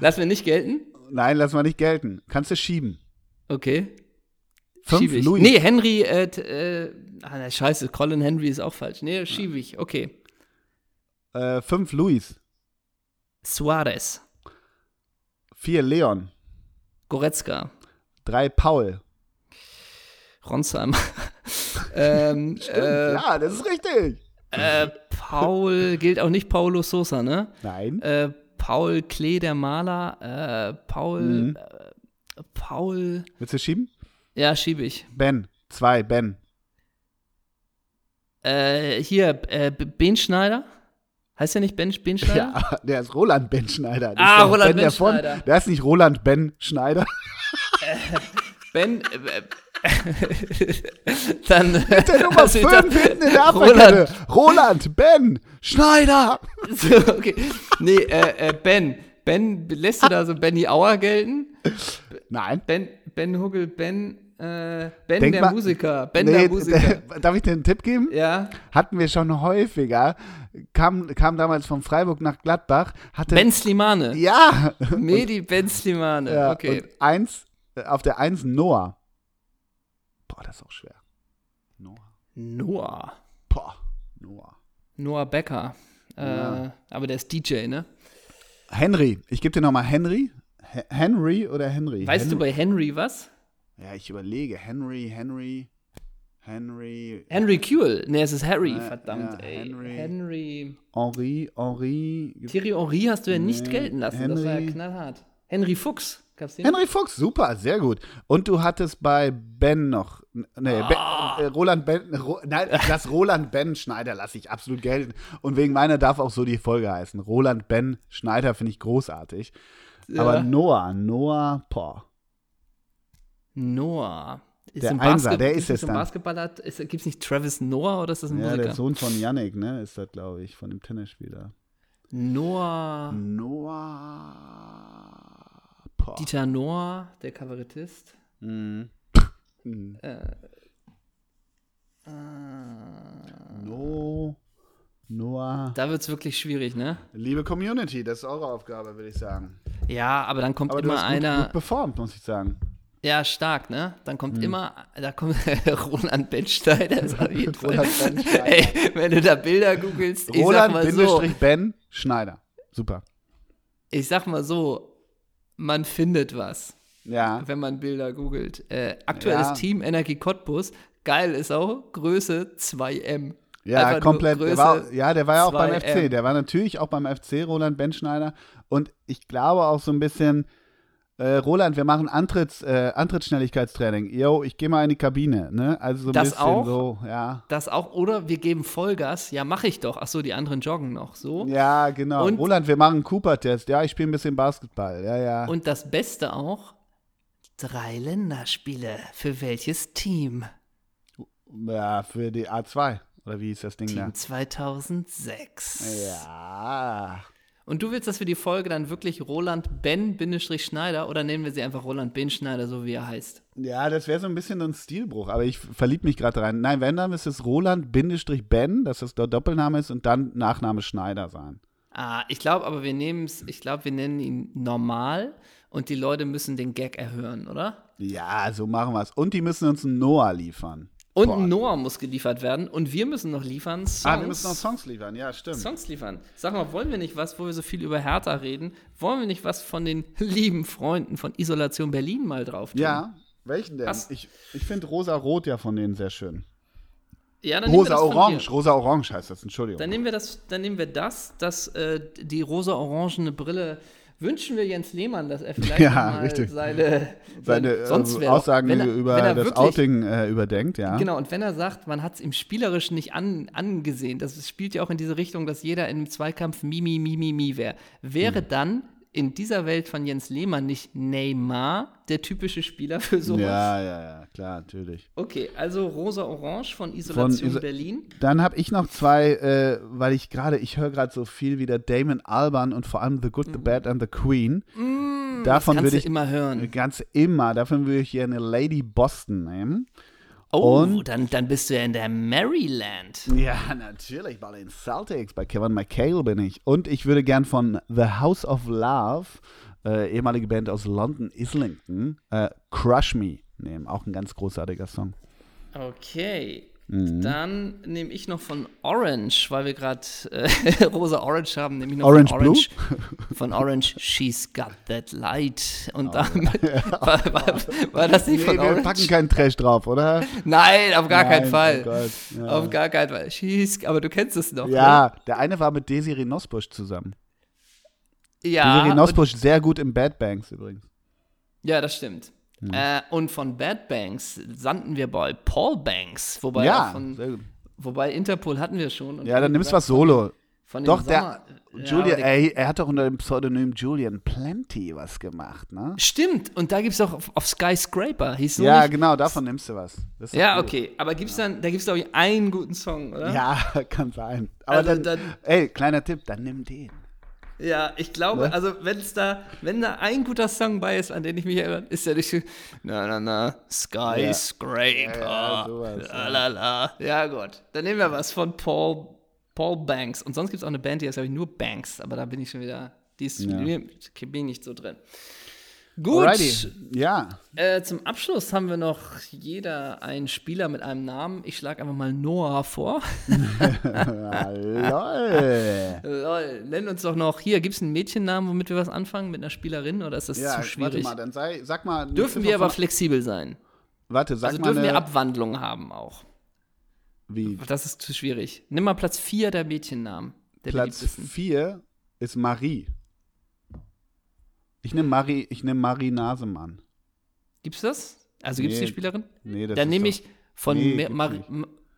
Lass mir nicht gelten. Nein, lass mal nicht gelten. Kannst du schieben. Okay. Fünf. Louis. Nee, Henry, äh, äh, ah, scheiße, Colin Henry ist auch falsch. Nee, schiebe ich, okay. Äh, fünf, Luis. Suarez. Vier, Leon. Goretzka. Drei, Paul. Ronsheim. [LAUGHS] ähm, Stimmt, äh, ja, das ist richtig. Äh, Paul gilt auch nicht Paulo Sosa, ne? Nein. Äh, Paul Klee, der Maler, äh, Paul, mhm. äh, Paul. Willst du schieben? Ja, schiebe ich. Ben, zwei, Ben. Äh, hier, äh, Ben Schneider. Heißt der nicht Ben, ben Schneider? [LAUGHS] Ja, der ist Roland Ben Schneider. Das ah, Roland Ben, ben Schneider. Von, der ist nicht Roland Ben Schneider. Äh, [LAUGHS] ben, äh, [LAUGHS] Dann. Mit der Nummer 5 hinten in der Roland. Roland, Ben, Schneider. So, okay. Nee, äh, äh, Ben. Ben, lässt du da so Benny Auer gelten? Nein. Ben, Ben Huggel, Ben, äh, Ben Denk der mal, Musiker. Ben nee, der Musiker. [LAUGHS] Darf ich dir einen Tipp geben? Ja. Hatten wir schon häufiger. Kam, kam damals von Freiburg nach Gladbach. Hatte, ben Slimane. Ja. [LAUGHS] Medi Ben Slimane. Ja, okay. Und eins, auf der Eins Noah. Boah, das ist auch schwer. Noah. Noah. Boah, Noah. Noah Becker. Äh, Aber der ist DJ, ne? Henry. Ich gebe dir nochmal Henry. Henry oder Henry? Weißt Henry. du bei Henry was? Ja, ich überlege. Henry, Henry, Henry. Henry Kuehl. Ne, es ist Harry, äh, verdammt, ja, ey. Henry. Henry. Henri, Henri. Thierry Henry hast du ja nicht gelten lassen. Henry. Das war ja knallhart. Henry Fuchs. Henry Fuchs, super, sehr gut. Und du hattest bei Ben noch, nee, oh. ben, äh, Roland Ben, Ro, nein, [LAUGHS] das Roland Ben Schneider lasse ich absolut gelten. Und wegen meiner darf auch so die Folge heißen. Roland Ben Schneider finde ich großartig. Ja. Aber Noah, Noah, boah. Noah. Ist der Einser, der ist, es dann. Basketballer, gibt es nicht Travis Noah oder ist das ein ja, Musiker? Ja, der Sohn von Yannick, ne, ist das, glaube ich, von dem Tennisspieler. Noah. Noah. Boah. Dieter Nohr, der Kabarettist. Mhm. Äh, äh, no. Noah. Da wird es wirklich schwierig, ne? Liebe Community, das ist eure Aufgabe, würde ich sagen. Ja, aber dann kommt aber immer hast einer. Gut, gut performt, muss ich sagen. Ja, stark, ne? Dann kommt hm. immer, da kommt [LAUGHS] Roland Bensteiner, das jeden [LAUGHS] Fall. Ey, wenn du da Bilder googelst, Roland ich sag mal so, Ben Schneider. Super. Ich sag mal so, man findet was. Ja. Wenn man Bilder googelt. Äh, aktuelles ja. Team Energie Cottbus. Geil ist auch Größe 2M. Ja, Einfach komplett. Der war, ja, der war ja auch beim FC. Der war natürlich auch beim FC, Roland Benschneider. Und ich glaube auch so ein bisschen, äh, Roland, wir machen Antritts, äh, Antrittsschnelligkeitstraining. Yo, ich gehe mal in die Kabine. Ne? Also so ein das bisschen auch, so, ja. Das auch, oder wir geben Vollgas. Ja, mache ich doch. Ach so, die anderen joggen noch. So. Ja, genau. Und, Roland, wir machen einen Cooper-Test. Ja, ich spiele ein bisschen Basketball. Ja, ja. Und das Beste auch, drei Länderspiele. Für welches Team? Ja, für die A2. Oder wie ist das Ding Team da? 2006. Ja. Und du willst, dass wir die Folge dann wirklich Roland Ben-Schneider oder nehmen wir sie einfach Roland Ben Schneider, so wie er heißt? Ja, das wäre so ein bisschen ein Stilbruch, aber ich verliebe mich gerade rein. Nein, wenn, dann ist es Roland Ben, dass das der Doppelname ist und dann Nachname Schneider sein. Ah, ich glaube aber, wir nehmen es, ich glaube, wir nennen ihn normal und die Leute müssen den Gag erhören, oder? Ja, so machen wir es. Und die müssen uns einen Noah liefern. Und Boah. Noah muss geliefert werden und wir müssen noch liefern. Songs. Ah, wir müssen noch Songs liefern, ja, stimmt. Songs liefern. Sag mal, wollen wir nicht was, wo wir so viel über Hertha reden, wollen wir nicht was von den [LAUGHS] lieben Freunden von Isolation Berlin mal drauf tun? Ja, welchen denn? Was? Ich, ich finde Rosa-Rot ja von denen sehr schön. Ja, dann Rosa-Orange, Rosa-Orange heißt das, Entschuldigung. Dann nehmen wir das, dann nehmen wir das, dass äh, die rosa-orangene Brille wünschen wir Jens Lehmann, dass er [LAUGHS] vielleicht ja, mal richtig. seine, seine äh, sonst Aussagen er, über das wirklich, Outing äh, überdenkt. Ja. Genau, und wenn er sagt, man hat es ihm spielerisch nicht an, angesehen, das spielt ja auch in diese Richtung, dass jeder im Zweikampf Mimi, Mimi, Mimi wäre, wäre hm. dann in dieser Welt von Jens Lehmann nicht Neymar der typische Spieler für sowas? Ja, ja, ja, klar, natürlich. Okay, also Rosa-Orange von Isolation von Berlin. Dann habe ich noch zwei, äh, weil ich gerade, ich höre gerade so viel wie der Damon Alban und vor allem The Good, The mhm. Bad and The Queen. Mm, davon würde ich immer hören. Ganz immer. Davon würde ich hier eine Lady Boston nehmen. Oh, und, dann, dann bist du ja in der Maryland. Ja, natürlich, bei den Celtics, bei Kevin McHale bin ich. Und ich würde gern von The House of Love, äh, ehemalige Band aus London, Islington, äh, Crush Me nehmen. Auch ein ganz großartiger Song. Okay. Mhm. Dann nehme ich noch von Orange, weil wir gerade äh, [LAUGHS] rosa Orange haben, nehme ich noch Orange von Orange. Blue? Von Orange, She's Got That Light. Und oh, damit ja. [LAUGHS] war, war, war, das nicht nee, von Orange? Wir packen keinen Trash drauf, oder? [LAUGHS] Nein, auf gar Nein, keinen Fall. Oh ja. Auf gar keinen Fall. She's, aber du kennst es noch. Ja, ne? der eine war mit Desiree Nosbusch zusammen. Ja. Desiree Nosbusch sehr gut im Bad Banks übrigens. Ja, das stimmt. Mhm. Äh, und von Bad Banks sandten wir bei Paul Banks, wobei ja, von, wobei Interpol hatten wir schon. ja, dann nimmst du was Solo. Von Doch, der Julian, ja, ey, er hat doch unter dem Pseudonym Julian Plenty was gemacht, ne? Stimmt, und da gibt es auch auf, auf Skyscraper, hieß Ja, nicht? genau, davon nimmst du was. Ja, gut. okay, aber gibt's dann, da gibt es glaube ich einen guten Song, oder? Ja, [LAUGHS] kann sein. Aber also, dann, dann, ey, kleiner Tipp, dann nimm den. Ja, ich glaube, ne? also wenn es da, wenn da ein guter Song bei ist, an den ich mich erinnere, ist der nicht na na na Skyscraper. Ja, ja, sowas, la, la, la. ja gut, dann nehmen wir was von Paul Paul Banks und sonst gibt es auch eine Band, die heißt glaube ich nur Banks, aber da bin ich schon wieder, die ist ja. bin ich nicht so drin. Gut. Alrighty. Ja. Äh, zum Abschluss haben wir noch jeder einen Spieler mit einem Namen. Ich schlage einfach mal Noah vor. [LAUGHS] Lol. Lol. Nenn uns doch noch. Hier, gibt es einen Mädchennamen, womit wir was anfangen? Mit einer Spielerin oder ist das ja, zu schwierig? Warte mal, dann sei, sag mal. Dürfen wir aber flexibel sein. Warte, sag also mal. dürfen wir Abwandlungen haben auch. Wie? Das ist zu schwierig. Nimm mal Platz 4 der Mädchennamen. Der Platz 4 ist Marie. Ich nehme Marie, ich nehme Marie Nasemann. Gibt's das? Also nee, gibt's die Spielerin? Nee, das Dann nehme ich von nee, Marie.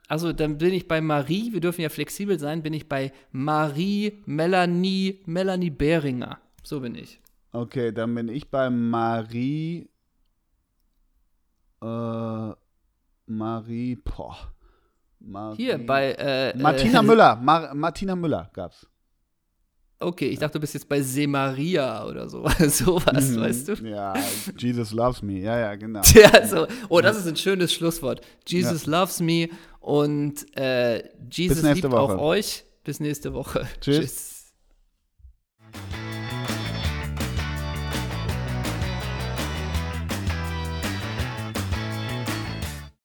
Also dann bin ich bei Marie, wir dürfen ja flexibel sein, bin ich bei Marie Melanie Melanie Behringer. So bin ich. Okay, dann bin ich bei Marie äh, Marie, boah. Marie, Hier bei äh, Martina äh, Müller, Mar Martina Müller gab's. Okay, ich dachte, du bist jetzt bei Semaria oder so. [LAUGHS] Sowas, mhm. weißt du? Ja, Jesus loves me. Ja, ja, genau. [LAUGHS] Ja, so. Oh, das ist ein schönes Schlusswort. Jesus ja. loves me und äh, Jesus liebt auch euch. Bis nächste Woche. Tschüss. Tschüss.